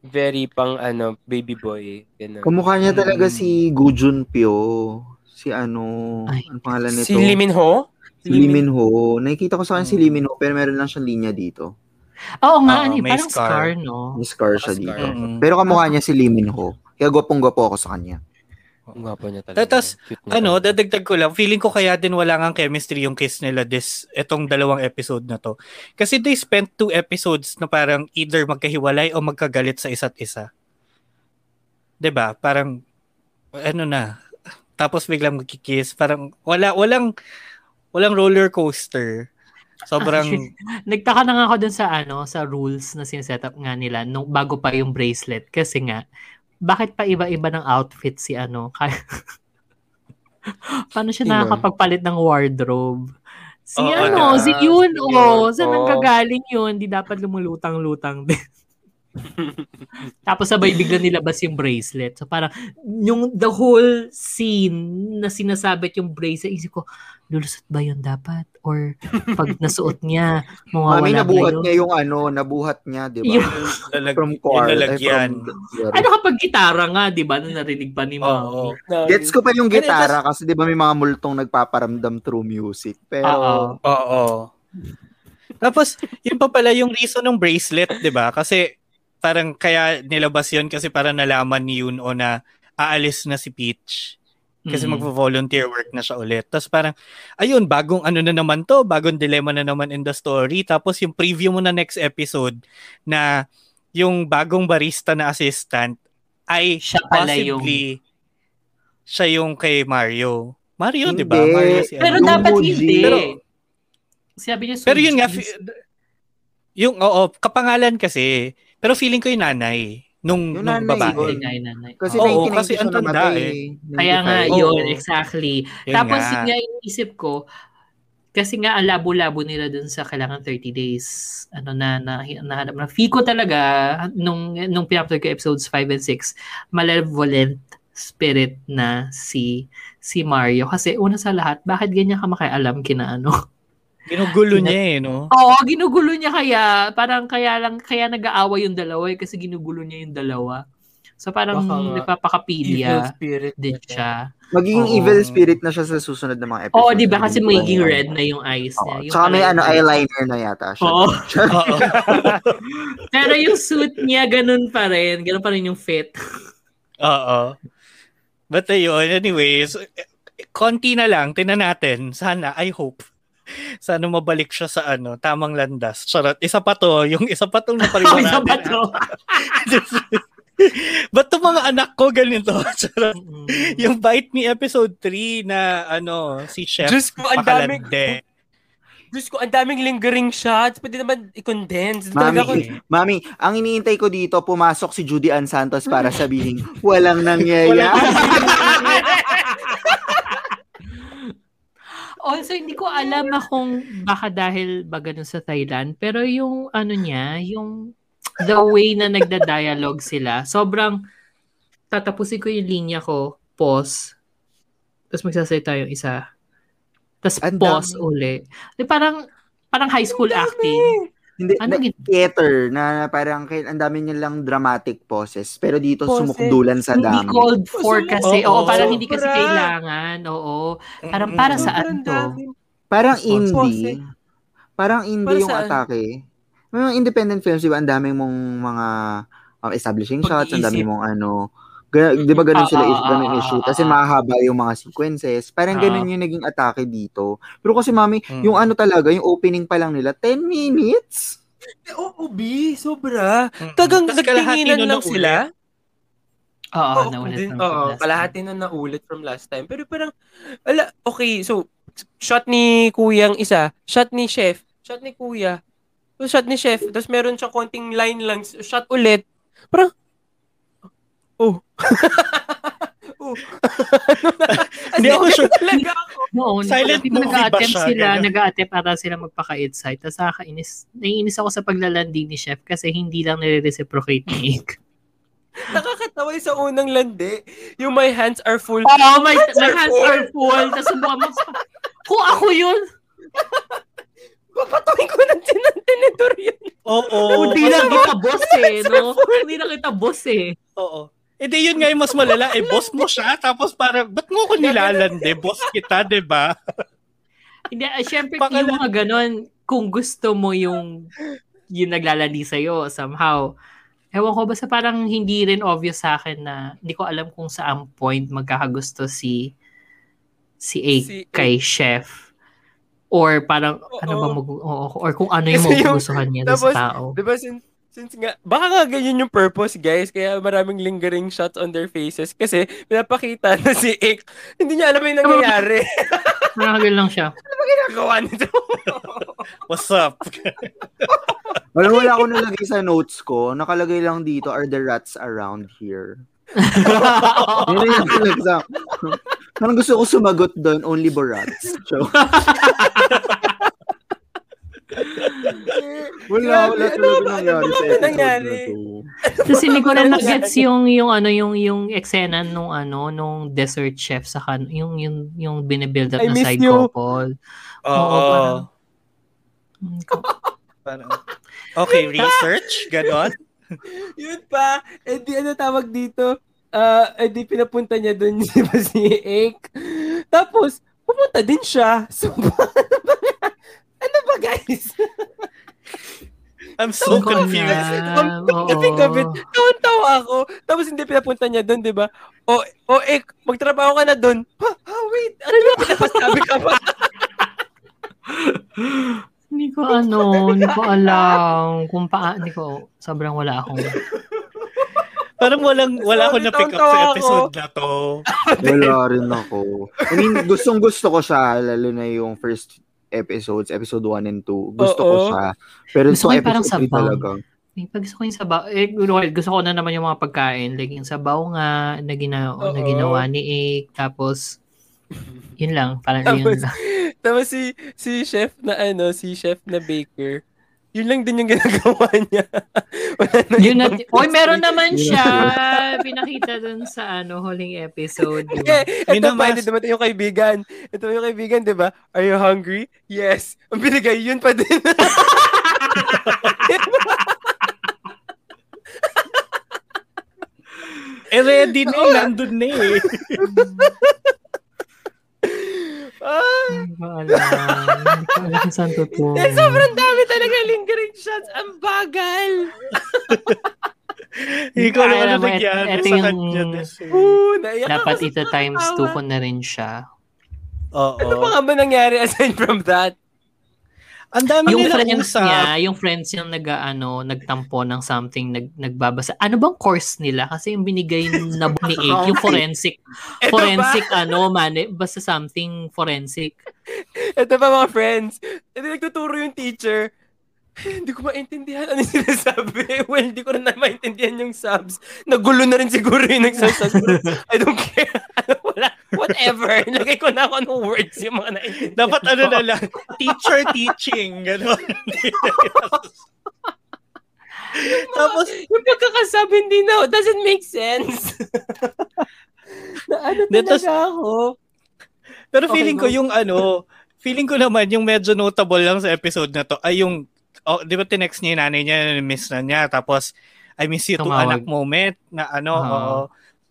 very pang ano, baby boy. Ganun. Kamukha niya talaga Mm. si Gu Junpyo. Si ano, Ay, ano pangalan nito? Si Lee Min Ho? Si Lee Min Ho. Nakikita ko sa kanya si Lee Min Ho, pero meron lang siyang linya dito. Oo nga, Oo, ano, may parang scar. scar, no? May scar siya Scar. dito. Mm. Pero kamukha niya si Lee Min Ho. Kaya gwapong-gwapo ako sa kanya. Ang gwapo niya talaga. Tapos, Ano, dadagdag ko lang, feeling ko kaya din wala nga chemistry yung kiss nila this, etong dalawang episode na to. Kasi they spent two episodes na parang either magkahiwalay o magkagalit sa isa't isa. 'Di ba Parang ano na, tapos biglang magkikiss. Parang wala, walang, walang roller coaster. Sobrang, Nagtaka na nga ako dun sa ano, sa rules na sineset up nga nila nung bago pa yung bracelet kasi nga bakit pa iba-iba ng outfit si ano? Kaya Paano siya nakakapagpalit ng wardrobe? Si Oo, ano, na. si yun, oh, saan Oo. nanggagaling yun? Di dapat lumulutang-lutang din. Tapos sabay bigla nilabas yung bracelet. So parang yung the whole scene na sinasabit yung bracelet, isip ko, lulusot ba yun dapat? Or pag nasuot niya, mawawala Mami, ba nabuhat yun? niya yung ano, nabuhat niya, di ba? Yung- lalag, From yung ay, lalagyan. from- Ano kapag gitara nga, di ba? Na narinig pa ni. Mami. Gets ko pa yung it gitara kasi di ba may mga multong nagpaparamdam through music. Oo. Pero, Oo. Tapos, yun pa pala yung reason ng bracelet, di ba? Kasi parang kaya nilabas yun kasi para nalaman ni Yuno na aalis na si Peach. Kasi Mm. magvo-volunteer work na siya ulit. Tapos parang, ayun, bagong ano na naman to, bagong dilemma na naman in the story. Tapos yung preview mo na next episode na yung bagong barista na assistant ay Siya pala yung... siya yung kay Mario. Mario, di ba? Mario si Pero ano. Dapat hindi. Pero- Sabi niya, Pero yun nga, yung, oo, kapangalan kasi, pero feeling ko yung nanay nung, Yung nung nanay, babae. Yung nanay. kasi Oo, 1990 kasi ang tanda eh. Kaya nga, 95. yun, exactly. Yun Tapos nga. nga yung isip ko, kasi nga ang labo-labo nila dun sa kailangan 30 days ano na na nahanap na ko talaga nung nung pinapanood ko episodes 5 and 6 malevolent spirit na si si Mario kasi una sa lahat bakit ganyan ka makialam kina ano Ginugulo niya eh, no? Oo, ginugulo niya kaya parang kaya lang kaya nag-aaway yung dalawa eh, kasi ginugulo niya yung dalawa. So parang Baka nagpapakapilya spirit din na siya. Magiging Oo. evil spirit na siya sa susunod na mga episodes. Oo, di ba? Kasi magiging red na yung eyes niya. Oo. Yung Tsaka may ano, eyeliner na yata siya. Oo. Oo. Pero yung suit niya, ganun pa rin. Ganun pa rin yung fit. Oo. But ayun, anyways, konti na lang, tinan natin. Sana, I hope. Sana mabalik siya sa ano, tamang landas. Charot. Isa pa to, yung isa pa tong napariwara Isa pa to. Ba't to mga anak ko ganito? Charot. Mm. Yung bite me episode 3 na ano, si Chef Diyos ko, ang daming-. Diyos ko, ang daming lingering shots. Pwede naman i-condense. Talaga ko, Mami, mami, ang iniintay ko dito, pumasok si Judy Ann Santos para sabihin, walang nangyayari. Also, hindi ko alam na kung baka dahil ba ganun sa Thailand. Pero yung ano niya, yung the way na nagda-dialogue sila, sobrang tatapusin ko yung linya ko, pause, tapos magsasalita yung isa. Tapos pause uli. Di parang, parang high school acting. Hindi, Ano na, gin- theater, na parang kay- ang dami niya lang dramatic poses. Pero dito Poses. sumukdulan sa Hindi dami. called for kasi. Oo, Oo, parang hindi kasi kailangan. Oo. Parang para sobrang saan to? dami. Parang Poses. indie. Parang indie Para yung saan? atake. May mga independent films, di ba? Ang daming mong mga um, establishing shots, ang daming Pag-iisip. mong ano, ga- di ba ganun Ah, sila ah, is ganun ah, issue? Kasi ah. mahaba yung mga sequences. Parang Ah. ganun yung naging atake dito. Pero kasi mami, Mm. yung ano talaga, yung opening pa lang nila, 10 minutes? Eh, Oo, B, sobra. Mm-mm. Tagang nagtinginan lang sila. Oo, Oo, naulit oo, last kalahati nun naulit from last time. Pero parang, ala, okay, so, shot ni kuyang isa, shot ni chef, shot ni kuya, shot ni chef, tapos meron siyang konting line lang, shot ulit. Parang, oh. oh. Hindi ako sure. Talaga ako. Noon, Silent movie ba nag-attempt siya? sila, Ganun. nag-attempt ata sila magpaka-insight. Tapos nakakainis, naiinis ako sa paglalandi ni Chef kasi hindi lang nire-reciprocate ni Ink. Nakakatawa yung sa unang landi. Yung my hands are full. Oo, oh, my, Hands my are hands full. are full. Tapos subukan mo, kung ako yun, Papatuin ko ng tinantinidor yun. Oo. hindi lang kita boss eh, no? Hindi lang kita boss eh. Oo. Eh di yun nga yung mas malala. Eh, boss mo siya. Tapos parang, ba't mo ko nilalande? Boss kita, di ba? Hindi, uh, syempre Pakala- yung mga ganon, kung gusto mo yung yung naglalandi sa'yo somehow. Ewan ko, basta parang hindi rin obvious sa akin na hindi ko alam kung saan point magkakagusto si si A Si A. kay chef. Or parang, ano Oo. ba mag, oo, or kung ano yung magugustuhan niya dun sa tapos, tao. Di ba, sin, Since nga, baka nga ganyan yung purpose, guys. Kaya maraming lingering shots on their faces. Kasi pinapakita na si Ik, hindi niya alam yung nangyayari. Nakagil lang siya. ano ba ginagawa nito? What's up? Wala, wala ako nalagay sa notes ko. Nakalagay lang dito, are the rats around here? Yun na yung sa... Parang gusto ko sumagot doon, only borats. So, wala, wala ano talaga ba? nangyari Ano sa episode nangyari? na to. Kasi hindi ko na nag-gets yung yung ano yung yung eksena nung ano nung dessert chef sa kan yung yung yung binibuild up I na side you. couple. Oo. parang- Parang- Okay, research, ganon. Yun pa, eh di ano tawag dito, ah eh di pinapunta niya doon si si Ik. Tapos, pumunta din siya. So, ano ba guys? I'm so confused. Come to think of it, tawan-tawa ako. Tapos hindi pinapunta niya doon, di ba? O, o Ik, magtrabaho ka na doon. Ha, ha, wait, ano ba pinapasabi ka ba? Hindi ko ano, hindi ko alam kung paa, hindi ko, sobrang wala akong, Parang walang, wala ako Sorry, na pick up sa ako. episode na to. Wala rin ako. I mean, gustong gusto ko siya, lalo na yung first episodes, episode 1 and 2. Gusto ko Oo. siya. Pero Gusto ko parang episode 3 sabaw. talaga. eh, pag gusto ko yung sabaw, eh, well, gusto ko na naman yung mga pagkain, like yung sabaw nga, na, gina, na ginawa ni Ik, tapos, yun lang, parang yun Tapos, lang. tapos si, si chef na ano, si chef na baker, yun lang din yung ginagawa niya. Wala na Yun na, oy, meron naman siya. Pinakita dun sa ano, huling episode. di ba? Eh, ito Minamas- pa, hindi dumating yung kaibigan. Ito yung kaibigan, di ba? Are you hungry? Yes. Ang binigay, yun pa din. Eh, ready na eh, nandun na eh. Ah, Hindi ko alam. Hindi ko alam kung saan totoo. eh, sobrang dami talaga lingering shots. Ang bagal. Hindi ko alam ano et- nangyari sa yung- kanya. eh. Oo, Dapat ito times 2 tawa. ko na rin siya. Oo. Ano pa nga ba nangyari aside from that? Ang dami Yung friends usap. niya, yung friends niya nag, ano, nagtampo ng something, nag, nagbabasa. Ano bang course nila? Kasi yung binigay na ni Ake, yung forensic, forensic ano man, basta something forensic. Ito pa mga friends. Ito nagtuturo yung teacher. Hindi ko maintindihan ano yung sinasabi. Well, hindi ko rin na maintindihan yung subs. Nagulo na rin siguro yung nagsasubs. I don't care. Ano, wala. Whatever. Lagay ko na ako anong words yung mga naintindihan. Dapat ano na lang, teacher teaching, gano'n. Tapos, yung pagkakasabi hindi na, doesn't make sense. na ano talaga tas- ako. Pero Okay, feeling ko yung ano, feeling ko naman yung medyo notable lang sa episode na to ay yung, oh, di ba tinext niya yung nanay niya, miss na niya, tapos, I miss you Tumawag. anak moment na ano, Ah. oo.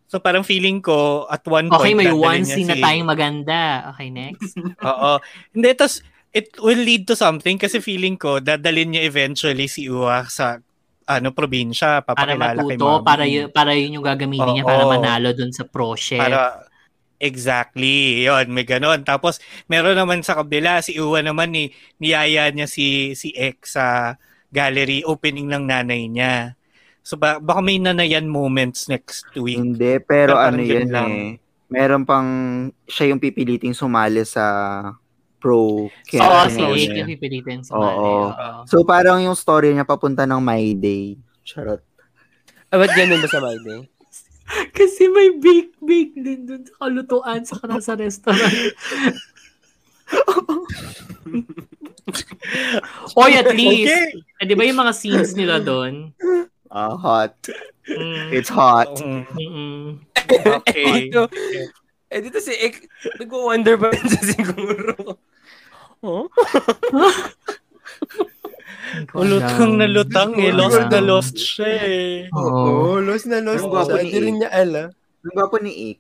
So parang feeling ko at one Okay, point may dadalhin one scene na tayong maganda. Okay, next. Oo. Hindi, tas it will lead to something kasi feeling ko dadalhin niya eventually si Uwa sa ano probinsya Para papakilala kay matuto, mommy. para, y- para yun yung gagamitin niya para Oo. manalo dun sa pro chef. Para exactly, yon may ganon. Tapos meron naman sa kabila si Uwa naman ni niyaya niya si si X sa gallery opening ng nanay niya. So ba, baka may nanayan moments next week. Hindi, pero Pero ano yan lang. eh. Meron pang siya yung pipiliting sumali sa pro. Oo, Kaya si Ake niya. yung pipilitin sa Oo. Oo. So parang yung story niya papunta ng My Day. Charot. Ah, ba't ganun ba sa my day? Kasi may bake-bake din dun sa kalutuan sa sa restaurant. Oy, at least. Okay. Eh, di ba yung mga scenes nila doon? Ah, hot. Mm. It's hot. Mm, Mm-mm. Okay. dito, eh dito si Ek, nag-wonder ba rin siya siguro? Ko Lutang na lutang eh. Lost na lost siya eh. Oo. lost na lost Ang gwapo siya. ni Hindi rin Ik. niya alam. Ang gwapo ni Ik.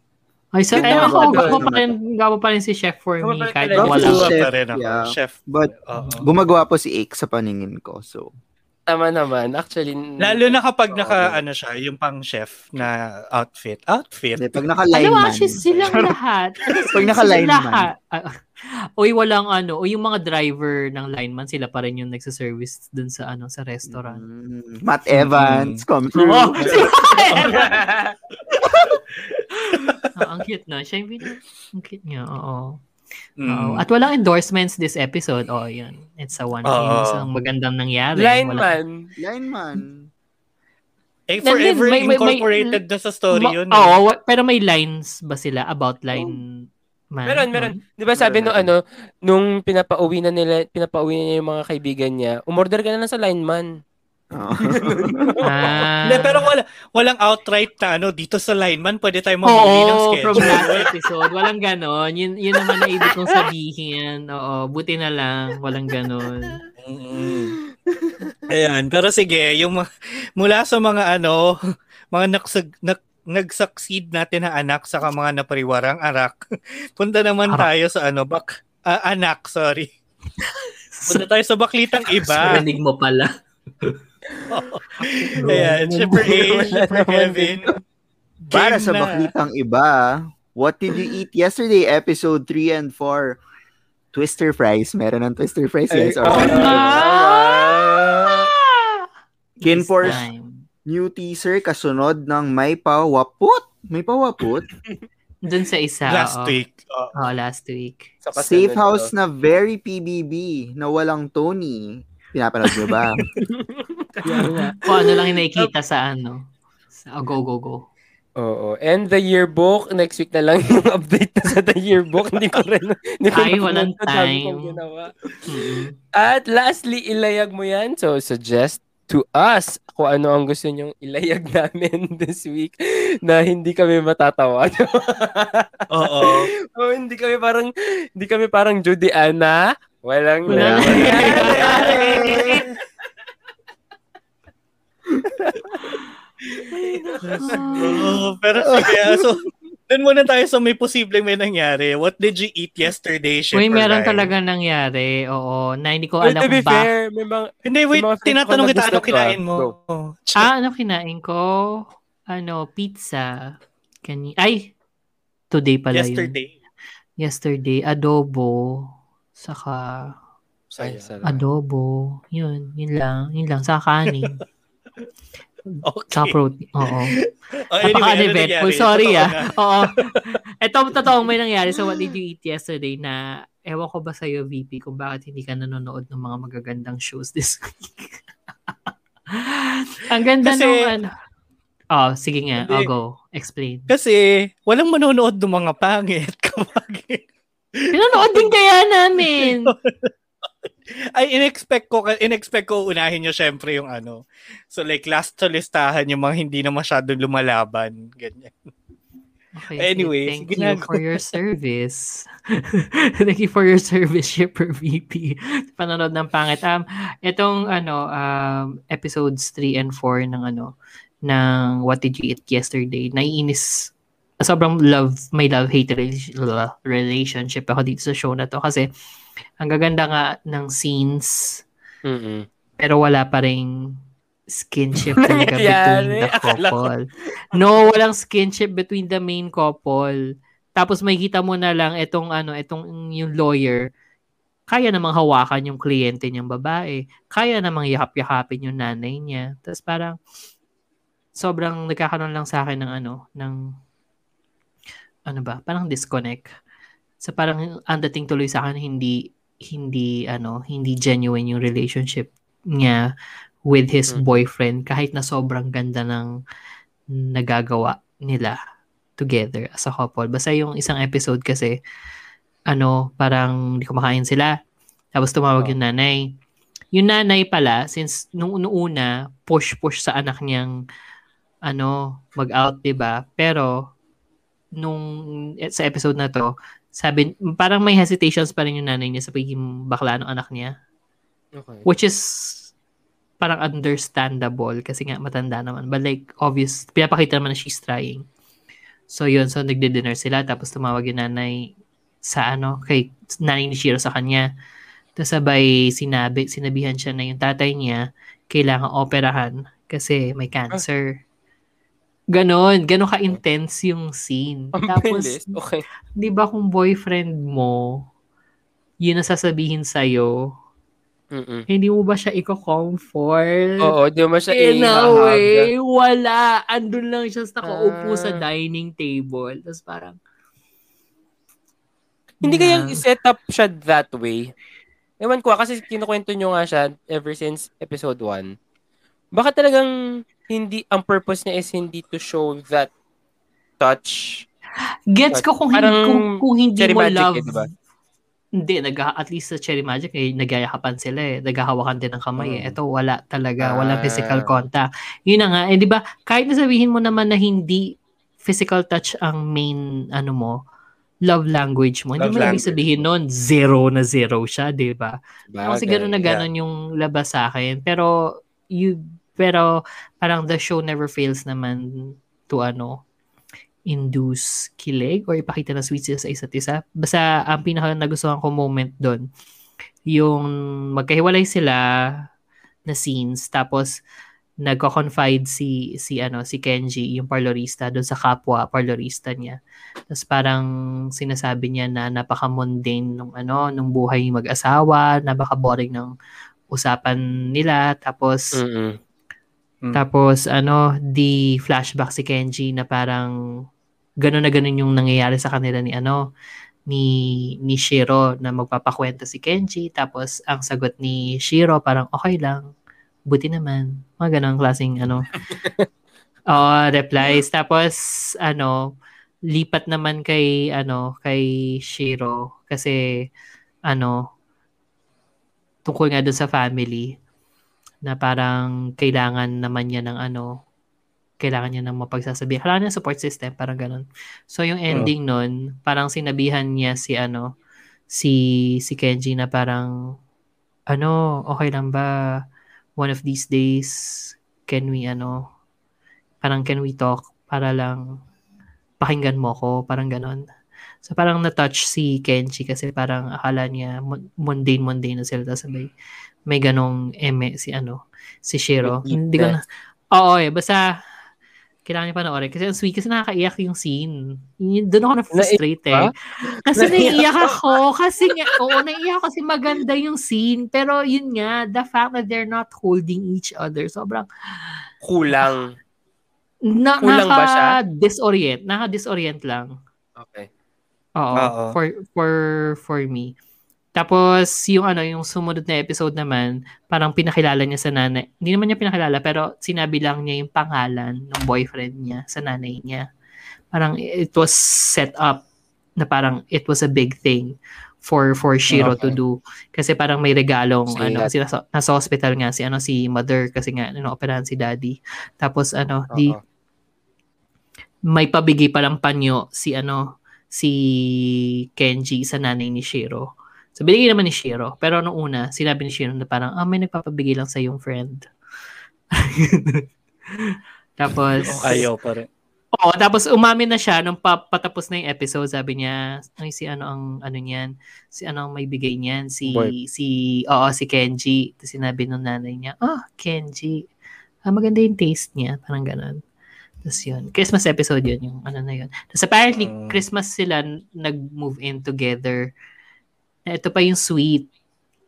Ay, sa, eh, ako, doon? pa rin, gapo pa rin si Chef for me, kahit wala. Gapo si Chef Chef, pa rin ako. yeah. Chef. But Oo. gumagawa po si Ik sa paningin ko. So, tama naman. Actually, Lalo na kapag naka, ano siya, yung pang chef na outfit. Outfit? Hindi, pag Ano naka-lineman. actually silang lahat. Pag naka-lineman. Silang lahat. Ah, Uy, walang ano, o yung mga driver ng lineman, sila pa rin yung nagsa-service dun sa ano sa restaurant. Mm, Matt Evans, come through. Oo, si Ah, ang cute na. Siya yung video. Ang cute niya, oo. Mm. Oo. At walang endorsements this episode. Oh, yun. It's a one thing. Isang magandang nangyari. Lineman. Lineman. Eh, forever may- may- may- incorporated na sa story Ma- yun. Oo, eh. wa- pero may lines ba sila about line man? Meron, meron. Di ba sabi nung ano, nung pinapauwi na nila, pinapauwi na niya yung mga kaibigan niya, umorder ka na lang sa lineman. Ah. Hindi, pero wala, walang outright na ano, dito sa lineman, pwede tayo mamili ng schedule. from last episode. Walang ganon. Yun, yun naman na ibig kong sabihin. Oo, buti na lang. Walang ganon. Ayan, pero sige, yung mula sa mga ano, mga nagsag, nak, nag-succeed natin na anak sa mga napariwarang arak. Punta naman Arak. tayo sa ano, bak, ah, anak, sorry. Punta tayo sa baklitang iba. Rinig mo pala. Ayan, syempre A, syempre Kevin. Para sa na. baklitang iba, What Did You Eat Yesterday, episode 3 and 4. Twister fries. Meron ng twister fries. Ay, Or- Ah! Kinforce new teaser kasunod ng May Pawaput. May Pawaput? Dun sa isa. Last oo. week. Oh. Oo, last week. Sa Safe house na very PBB na walang Tony. Pinapanood nyo ba? Kung ano lang yung nakikita sa ano. Sa, oh, go, go, go. Oo. And the yearbook, next week na lang yung update na sa the yearbook. Hindi ko rin, hindi ko Ay, walang time. At lastly, ilayag mo yan. So, suggest to us kung ano ang gusto nyong ilayag namin this week na hindi kami matatawa. Oo. oh, hindi kami parang hindi kami parang Judy Anna. Walang Walang nangyayari. Oo, pero sige, ah, so, dun muna tayo sa may posibleng may nangyari. What did you eat yesterday, Ship Uy, or meron Ryan? talaga nangyari. Oo, na hindi ko Well, alam to be kung ba. fair, may mga Hindi, wait, mga tinatanong kita, ano ko, kinain mo? Ah, ano kinain ko? Ano, pizza. Kani Ay, today pala yun. Yesterday. Yesterday, adobo. Saka, Ay, sarap. adobo. Yun, yun lang. Yun lang, sa kanin. Okay. Sa protein. Oo. Oh, anyway, ano Napaka-uneventful. nangyari? Sorry Totoo ah. na. Oo. Ito, totoong may nangyari sa What Did You Eat Yesterday na ewan ko ba sa'yo, VP, kung bakit hindi ka nanonood ng mga magagandang shows this week. Ang ganda Kasi- nung ano. Oh, sige nga. Hindi. I'll go. Explain. Kasi, walang manonood ng mga pangit kapag... Pinanood din kaya namin. Ay, in-expect ko, in-expect ko unahin nyo syempre yung ano. So like, last sa listahan yung mga hindi na masyadong lumalaban. Ganyan. Okay, Anyway, thank you na, for your service. thank you for your service, Shipper VP. Panonood ng pangit. Um, itong ano, um, episodes 3 and 4 ng ano, ng What Did You Eat Yesterday, naiinis sobrang love, may love-hate rela- relationship ako dito sa show na to kasi ang gaganda nga ng scenes Mm-mm. pero wala pa ring skinship talaga between the couple. No, walang skinship between the main couple. Tapos may kita mo na lang itong ano, itong yung lawyer, kaya namang hawakan yung kliyente niyang babae. Kaya namang yakap-yakapin yung nanay niya. Tapos parang sobrang nagkakaroon lang sa akin ng ano, ng ano ba, parang disconnect. So parang ang dating tuloy sa akin hindi hindi ano, hindi genuine yung relationship niya with his Mm. boyfriend kahit na sobrang ganda ng nagagawa nila together as a couple. Basta yung isang episode kasi ano, parang hindi kumakain sila. Tapos tumawag yung nanay. Yung nanay pala, since nung nung una, push-push sa anak niyang ano, mag-out, 'di ba? Pero nung sa episode na to, sabi parang may hesitations pa rin yung nanay niya sa pagiging bakla ng anak niya. Okay. Which is parang understandable kasi nga matanda naman. But like, obvious, pinapakita naman na she's trying. So yun, so nagde-dinner sila tapos tumawag yung nanay sa ano, kay nanay ni Shiro sa kanya. Tapos sabay sinabi, sinabihan siya na yung tatay niya kailangan operahan kasi may cancer. Ganon, ganon ka-intense yung scene. Ang Tapos, bilis. Okay. di ba kung boyfriend mo, yun ang sasabihin sa'yo, Mm-mm. hindi mo ba siya i-comfort? Oo, di mo siya In a way, wala. Andun lang siya sa nakaupo sa Ah. dining table. Tapos parang, Hindi na- kayang set up siya that way. Ewan ko, ah, kasi kinukwento nyo nga siya ever since episode 1. Baka talagang hindi, ang purpose niya is hindi to show that touch. Gets ko kung, hindi, kung, kung hindi mo Magic love. eh, diba? Hindi, nag, at least sa Cherry Magic, eh, nagyayakapan sila eh. Naghahawakan din ng kamay eh. Mm. Ito, wala talaga. Ah. physical contact. Yun na nga. Eh, di ba, kahit na sabihin mo naman na hindi physical touch ang main, ano mo, love language mo. Hindi Love mo ibig language. sabihin nun, zero na zero siya, di ba? Kasi gano'n na gano'n yung labas sa akin. Pero, you, pero, parang the show never fails naman to ano, induce kilig or ipakita na sweet sa isa't isa. Basta, ang pinaka nagustuhan ko moment doon, yung magkahiwalay sila na scenes, tapos, nagko-confide si si ano si Kenji yung parlorista doon sa kapwa parlorista niya. Tapos parang sinasabi niya na napaka-mundane nung ano nung buhay mag-asawa, napaka-boring ng usapan nila tapos Mm-mm. Mm. tapos ano di flashback si Kenji na parang gano'n na gano'n yung nangyayari sa kanila ni ano ni ni Shiro na magpapakwento si Kenji. Tapos ang sagot ni Shiro parang okay lang buti naman. Mga ganong klaseng ano. Oh replies. Tapos ano lipat naman kay ano kay Shiro kasi ano tungkol nga doon sa family na parang kailangan naman niya ng ano kailangan niya ng mapagsasabi. Kailangan niya support system, parang ganun. So, yung ending nun, parang sinabihan niya si ano, si, si Kenji na parang, ano, okay lang ba, one of these days, can we, ano, parang can we talk para lang pakinggan mo ko, parang ganun. So, parang na-touch si Kenji kasi parang akala niya mun- mundane-mundane na sila. Tapos may, may ganong eme si ano, si Shiro. Hindi ko na, oo eh, basta kailangan niya panoorin. Kasi ang sweet, kasi nakakaiyak yung scene. Doon ako na-frustrate eh. Kasi Naiyak naiiyak ako. Kasi nga, oo, naiiyak ako kasi maganda yung scene. Pero yun nga, the fact that they're not holding each other, sobrang, Kulang. na, Kulang ba siya? naka-disorient. Naka-disorient lang. Okay. Oo, Oo. for for for me. Tapos yung ano, yung sumunod na episode naman, parang pinakilala niya sa nanay. Hindi naman niya pinakilala pero sinabi lang niya yung pangalan ng boyfriend niya sa nanay niya. Parang it was set up na parang it was a big thing for for Shiro to Okay. do kasi parang may regalong Say ano kasi nasa, nasa hospital nga si ano si mother kasi nga ino-operahan si daddy tapos ano di Oo. may pabigay palang panyo si ano si Kenji sa nanay ni Shiro. So binigay naman ni Shiro. Pero nung una, sinabi ni Shiro na parang, ah, may nagpapabigay lang sa yung friend. tapos, Ayaw pa rin. Oo, tapos umamin na siya nung pa- patapos na yung episode, sabi niya, ay si ano ang ano niyan, si ano ang may bigay niyan, si Boy. si oo si Kenji. Tapos sinabi nung nanay niya, ah, Kenji. Ah, maganda yung taste niya, parang ganun. Tapos yun, Christmas episode yun, yung ano na yun. Tapos apparently, Mm. Christmas sila nag-move in together. Na ito pa yung sweet.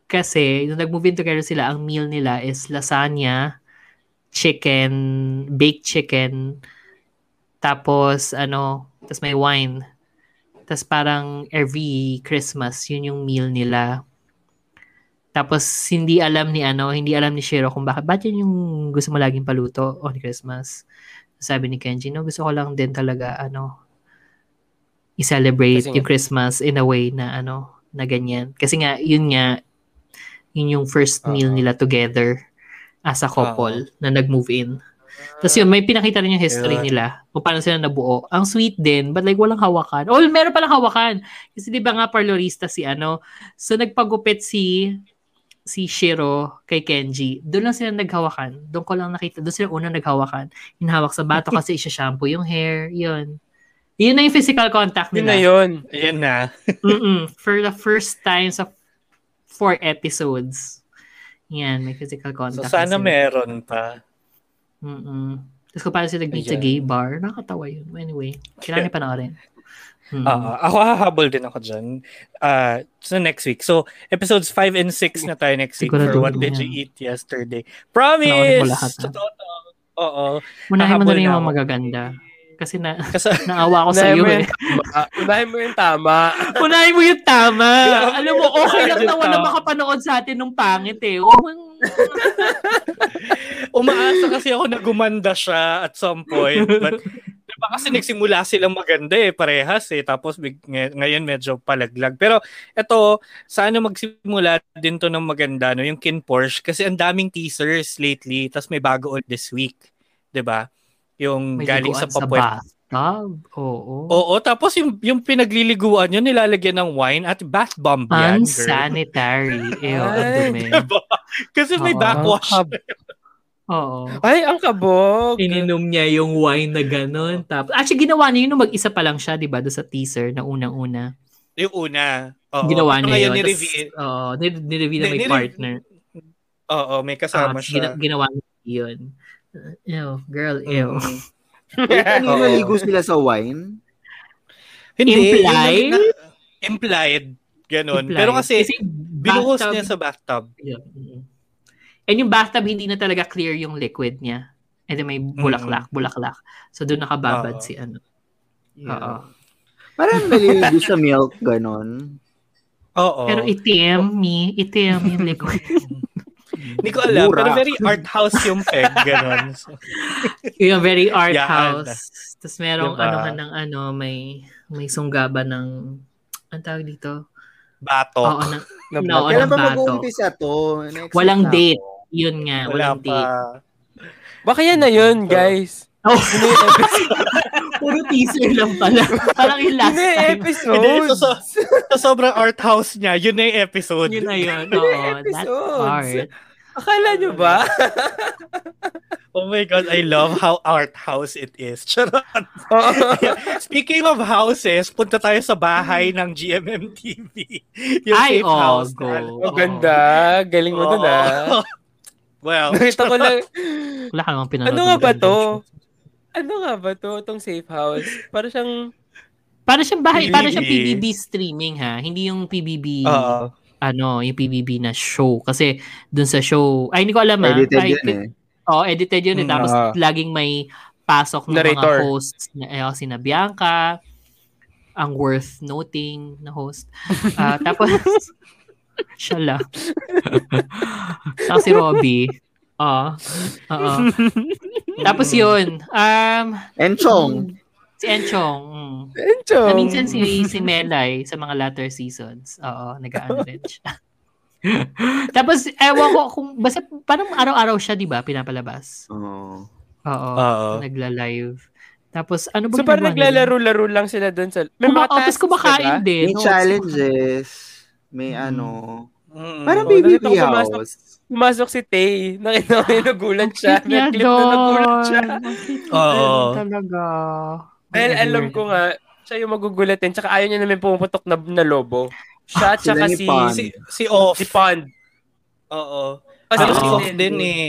Kasi, nung nag-move in together sila, ang meal nila is lasagna, chicken, baked chicken, tapos, ano, tapos may wine. Tapos parang every Christmas, yun yung meal nila. Tapos, hindi alam ni ano, hindi alam ni Shiro kung bakit, bakit yun yung gusto mo laging paluto on Christmas. Sabi ni Kenji, no, gusto ko lang din talaga, ano, i-celebrate Kasi yung Christmas in a way na, ano, na ganyan. Kasi nga, yun nga, yun yung first meal Oo. nila together as a couple na nag-move in. Tapos yun, may pinakita rin yung history Yeah. nila kung paano sila nabuo. Ang sweet din, but like walang hawakan. Oh, meron palang hawakan. Kasi di ba nga parlorista si ano. So nagpagupit si si Shiro kay Kenji. Doon lang sila naghawakan. Doon ko lang nakita. Doon sila una naghawakan. Hinahawak sa bato kasi isa-shampoo yung hair. Yun. Yun na yung physical contact Yun nila. na yun. Ayan na. For the first time sa four episodes. Yan, may physical So contact. sana na sila. meron pa. Mm-mm. Tapos kung paano sila nag-meet sa gay bar, nakakatawa yun. Anyway, kailangan niya panoorin. Mm. Oo. ako hahabol din ako dyan. Uh, so next week. So, episodes 5 and 6 na tayo next week for Siguraduhin What Did yan. You Eat Yesterday. Promise! lahat, ha? Totoo to. Oo. Unahin mo na yung mga ako. magaganda. Kasi na, Kasi, naawa ako sa iyo mo eh. yung tama. Unahin mo yung tama. Unahin mo yung tama. Alam mo, okay lang na wala makapanood sa atin nung pangit eh. Oh, umaasa kasi ako na gumanda siya at some point. But, diba kasi nagsimula silang maganda eh, parehas eh. Tapos big, ngay- ngayon medyo palaglag. Pero ito, sana magsimula din to ng maganda, no? yung Kin Porsche. Kasi ang daming teasers lately. Tapos may bago ulit this week. 'di ba Yung may galing sa sa Papuet. bathtub. Oo. Oo, tapos yung, yung pinagliliguan yun, nilalagyan ng wine at bath bomb yan, girl. Unsanitary. Ew, ang Ay, dumi. Diba? Kasi may Oo. backwash. Oo. Ay, ang kabog. Ininom niya yung wine na ganun. Tapos, actually, ginawa niya yun nung mag-isa pa lang siya, di ba? Doon sa teaser na unang-una. Yung una. Oo. Ginawa Pero niya ngayon, yun. ni-reveal. Oo, ni- ni-reveal na may partner. Oo, may kasama Ah, siya. gina- ginawa niya yun. Uh, Ew, girl, ew. Mm. Wait, kanina Oo. naligo sila sa wine? Hindi. Implied? na- implied. Ganon. Pero kasi, binuhos bathtub- niya sa bathtub. Yun. mm. And yung bathtub, hindi na talaga clear yung liquid niya. And then may bulaklak, bulaklak. So doon nakababad Oo. si ano. Oo. Parang naliligo sa milk, ganon. Oo. Pero itim, mi, itim yung liquid. Hindi ko alam. Mura. Pero very art house yung peg. Ganon. So, yung very art Yan. house. Tapos merong Diba? ano ng ano, may may sunggaba ng ang tawag dito? batok. Oo, na, no, Kailan ba mag-uumpisa to? Next Walang date. ako. Yun nga, Wala walang pa. date. Baka yan na yun, guys. Oh, puro teaser lang pala. Parang yung last Yun na yung time. episode. Hindi, so, so, sa sobrang art house niya, yun na yung episode. Yun na yun. Yun na yung Oo, that episodes. part. Akala nyo ba? Oh my God, I love how art house it is. Charot. Speaking of houses, punta tayo sa bahay ng GMM TV. Yung Ay, safe oh, house. go. Ang ganda. Galing mo dun ah. Well, Nakita ko lang. Wala ka namang pinanood. Ano nga ng ba to? Ano nga ba to? Itong safe house. Para siyang... Para siyang bahay, para siyang PBB. PBB streaming ha. Hindi yung PBB Oo. ano, yung PBB na show kasi dun sa show, ay hindi ko alam ha. Edited Ay, yun eh. Oo, edited yun eh. Mm, Tapos ah. laging may pasok ng Narrator. mga hosts na eh, sina Bianca, ang worth noting na host. Ah, tapos siya lang. Saka si Robby. Oo. Oo. Tapos yun. Um, Enchong. si Enchong. Mm. Enchong. Na minsan si, si Melay sa mga latter seasons. Oo, nag-ano rin siya. Tapos, ewan ko kung, basta parang araw-araw siya, di ba, pinapalabas. Oo. Oo, Oo. nagla-live. Tapos, ano ba So parang ginagawa nila? naglalaro-laro lang sila dun sa... May Kuma- mga oh, tapos tasks, kumakain diba? din. May Oo, challenges. May Mm. ano. Mm. Parang BBB nakita ko pumasok- house. Pumasok si Tay. Nakita ko yung nagulat siya. Cute niya May clip na nagulat siya. doon. Ang cute Oo. niya talaga. Dahil alam ko nga, siya yung magugulatin. Tsaka ayaw niya namin pumuputok na, na lobo. Siya, Sila tsaka si, si, Si Off. si Pond. Oo. Ah, Pero si Off din eh.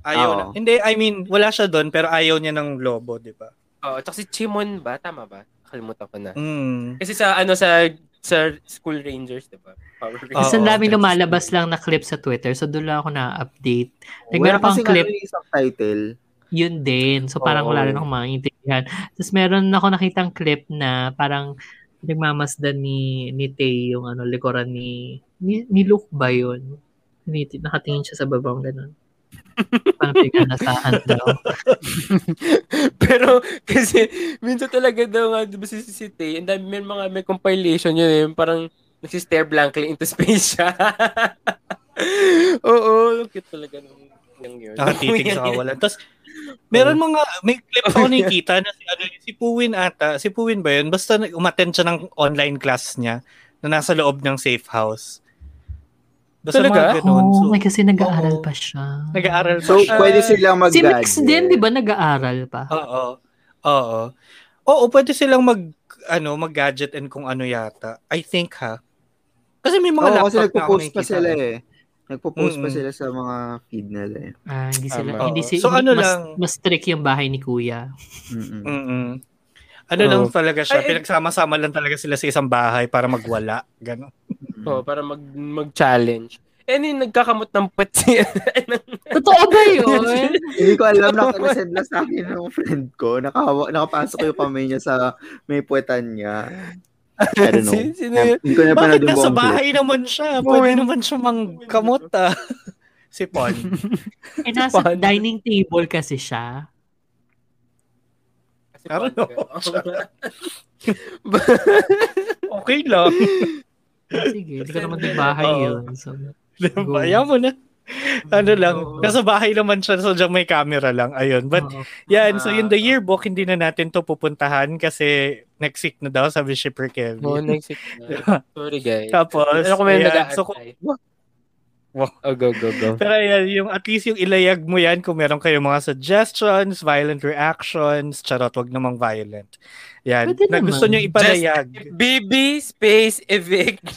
Ayaw Oo. na. Hindi, I mean, wala siya doon, pero ayaw niya ng lobo, di ba? Oo, tsaka si Chimon ba? Tama ba? Nakalimutan ko na. Mm. Kasi sa, ano, sa, sa School Rangers, di ba? Power Rangers. Kasi ang daming lumalabas lang na clip sa Twitter. So, doon lang ako na-update. Like, Wala meron pang kasi clip. yung subtitle. Yun din. So, parang Oo. wala rin akong maintindihan. Tapos, meron ako nakitang clip na parang nagmamasdan ni, ni Tay yung ano, likuran ni, ni, ni Luke ba yun? Nakatingin siya sa babang ganun. Parang pinanasahan daw. Pero, kasi, minsan talaga daw nga, di ba si, si Tay, and may mga, may compilation yun eh, parang, nagsistare blankly into space siya. Oo, cute talaga nung yung yun. Nakatitig sa kawalan. Tapos, meron mga, may clip ako nakikita na si, ano, si Puwin ata, si Puwin ba yun? Basta umattend siya ng online class niya na nasa loob ng safe house. Basta Talaga? mga ganun. Oh, So, may kasi nag-aaral oo. pa siya. nag-aaral pa So, siya. pwede silang mag Si Mix din, di ba, nag-aaral pa? Oo. Oo. Oo, pwede silang mag, ano, mag-gadget and kung ano yata. I think ha. Kasi may mga Oo, laptop kasi na ako nagpo-post pa sila eh. Nagpo-post pa Mm-mm. sila sa mga feed nila eh. Ah, hindi sila, Tama. hindi Oo. si, So, hindi- ano mas, lang? mas strict yung bahay ni Kuya. Mm-mm. Mm-mm. Ano Oo. lang talaga siya, Ay, pinagsama-sama lang talaga sila sa isang bahay para magwala. Ganon. Oo, para mag, mag-challenge. Eh, yung nagkakamot ng puwet si... Totoo ba yun? Hindi ko alam, nakinasend lang sa akin ng friend ko. Nakahawa, nakapasok yung kamay niya sa may puwetan niya. I don't know. Si- sino yun? Hindi ko na Bakit nasa bahay naman siya? Pwede naman siya mangkamot ah. si Pon. eh, nasa Paano? dining table kasi siya. I don't know. okay lang. Ah, Sige, hindi ko naman din bahay Oo. yun. So, Go. Ayaw mo na. Ano lang, nasa bahay naman siya, so dyan may camera lang. Ayun. But, oo. yan, so yung the yearbook, hindi na natin to pupuntahan kasi next week na daw, sabi Shipper Kevin. Oo, next week na. Sorry, guys. Tapos, Ano kung may ayan, so, nag-aantay? Oh, go, go, go. Pero ayan, yung at least yung ilayag mo yan kung meron kayong mga suggestions, violent reactions, charot, wag namang violent. Yan, Pwede na gusto nyo ipalayag. BB space evict.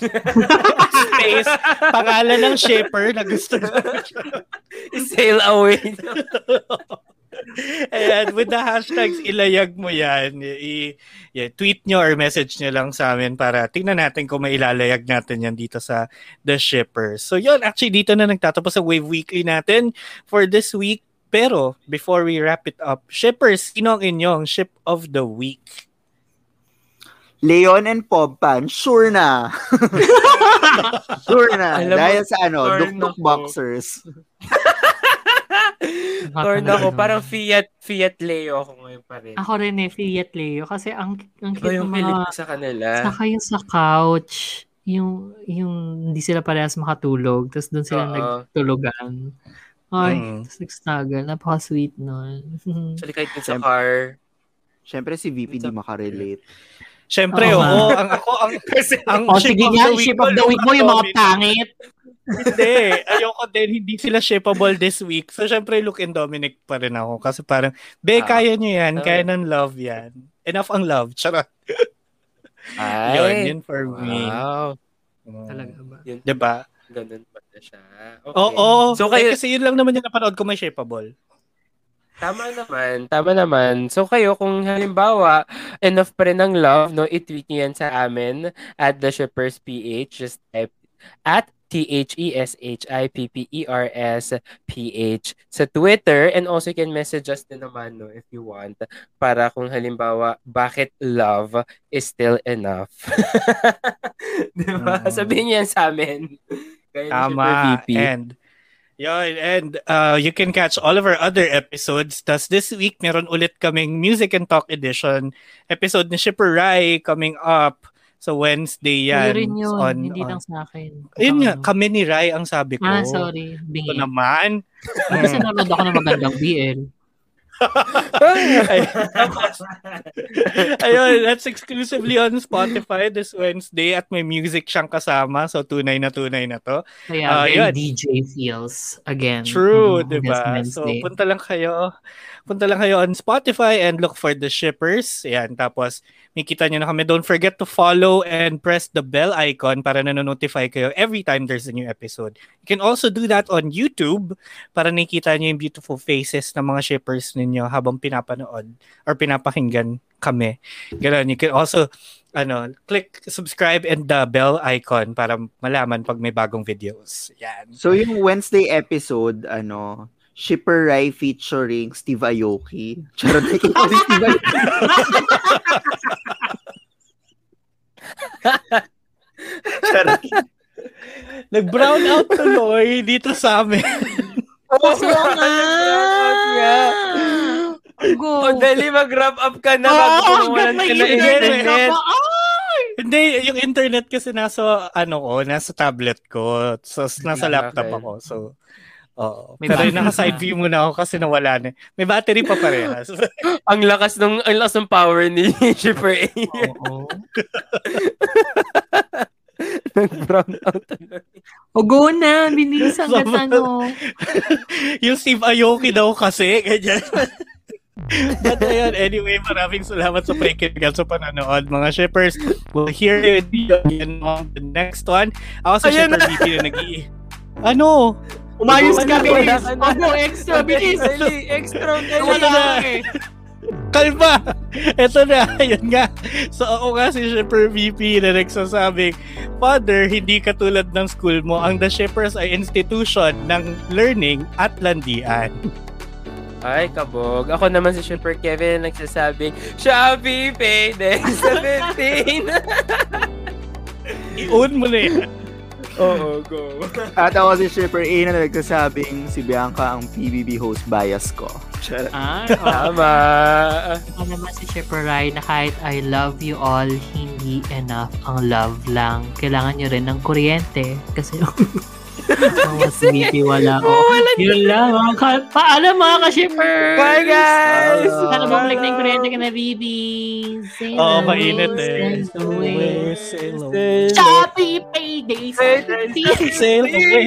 Space, pangalan ng shipper na gusto nyo. Sail away. Ayan, with the hashtags, ilayag mo yan. I, i- tweet nyo or message nyo lang sa amin para tingnan natin kung may ilalayag natin yan dito sa The Shippers. So yun, actually dito na nagtatapos ang Wave Weekly natin for this week. Pero before we wrap it up, Shippers, sino ang inyong Ship of the Week? Leon and Pompan, sure na. sure na. Alam mo, Dahil sa ano, po. Boxers. Or nako, parang Fiat, Fiat Leo ako ngayon pa rin. Ako rin eh, Fiat Leo. Kasi ang, ang cute yung mga... sa kanila. Saka yung sa couch, yung, yung hindi sila parehas makatulog, tapos doon sila Oo. nagtulugan. Ay, Mm. tapos nag-snuggle. Napaka-sweet nun. Actually, kahit sa car. Siyempre si VP di makarelate. Siyempre, Oo oo, nga. ang ako, ang, ang o, sige nga, ship of the week mo, yung mga pangit. Hindi. Ayoko din. Hindi sila shippable this week. So, syempre, Luke and Dominic pa rin ako. Kasi parang, be, Ah. kaya nyo yan. Ah. Kaya ng love yan. Enough ang love. Charot. Ay. Yun, yun for me. Wow. Mm. Talaga ba? Yun, Diba? ganun pala siya. Okay. Oo. So, So, kayo, kasi yun lang naman yung napanood ko may shippable. Tama naman, tama naman. So kayo, kung halimbawa, enough pa rin ng love, no, i-tweet niyo yan sa amin at the Shippers PH. Just type at T-H-E-S-H-I-P-P-E-R-S-P-H sa Twitter. And also, you can message us din naman, no, if you want. Para kung halimbawa, bakit love is still enough. diba? Mm. Sabihin niyo yan sa amin. Shipper Tama. And, yun, and uh, you can catch all of our other episodes. Tas this week, meron ulit kaming Music and Talk Edition episode ni Shipper Rai coming up. So Wednesday Yan, yan. rin yun. on, hindi on- lang sa akin. Ayun nga, Ano. kami ni Rai ang sabi ko. Ah, sorry. Ito Bingi. naman. Kasi nanood ako ng magandang BL. Ay- Ayun, that's exclusively on Spotify this Wednesday at may music siyang kasama. So tunay na tunay na to. Kaya Ah, very yun. DJ feels again. True, Mhm, 'di ba? So punta lang kayo. Punta lang kayo on Spotify and look for the shippers. Yan, tapos makita niyo na kami. Don't forget to follow and press the bell icon para na-notify kayo every time there's a new episode. You can also do that on YouTube para nakikita niyo yung beautiful faces ng mga shippers ninyo habang pinapanood or pinapakinggan kami. Ganun. You can also ano, click subscribe and the bell icon para malaman pag may bagong videos. Yan. So yung Wednesday episode, ano, Shipper Rai featuring Steve Aoki. Charot, nakikita ko si Steve Aoki. Charot. Nag-brown out tuloy dito sa amin. Oo nga! Go! O, dali mag-wrap up ka na Oo, bago may ka na internet! Hindi, yung internet kasi nasa, ano ko, nasa tablet ko. So, nasa laptop ako. So, oo. May Pero naka-side view muna ako kasi nawala na. May battery pa parehas. ang lakas ng ang lakas ng power ni Shipper A. Oo. Nag-brown out. O go na, bilis hanggat Sama- ano. yung Steve Aoki daw kasi, ganyan. But ayun, anyway, maraming salamat sa pakikinig at sa pananood, mga shippers. We'll hear you again on the next one. Ako sa Shipper na. VP na nag Ano? Umayos ka, bilis! Obo, extra, bilis! Extra, na eh. Kalma! Ito na, yun nga. So ako nga si Shipper VP na nagsasabing, Father, hindi katulad ng school mo. Ang The Shippers ay institution ng learning at landian. Ay, kabog. Ako naman si Shipper Kevin nagsasabing, Shopee Payday 17! I-own mo na yan. Oo, go. At ako si Shipper A na nagsasabing si Bianca ang PBB host bias ko. Charot. Ah, Tama. Ako naman si Shipper Rai na kahit I love you all, hindi enough ang love lang. Kailangan nyo rin ng kuryente. Kasi mga sweetie wala ko. Yun lang. Mga ka- paalam mga ka-shipper! Bye, guys! Sana bumalik na yung kuryente ka na, baby. Sail Oo, mainit eh. sail away. Shopee payday 17. Sail away.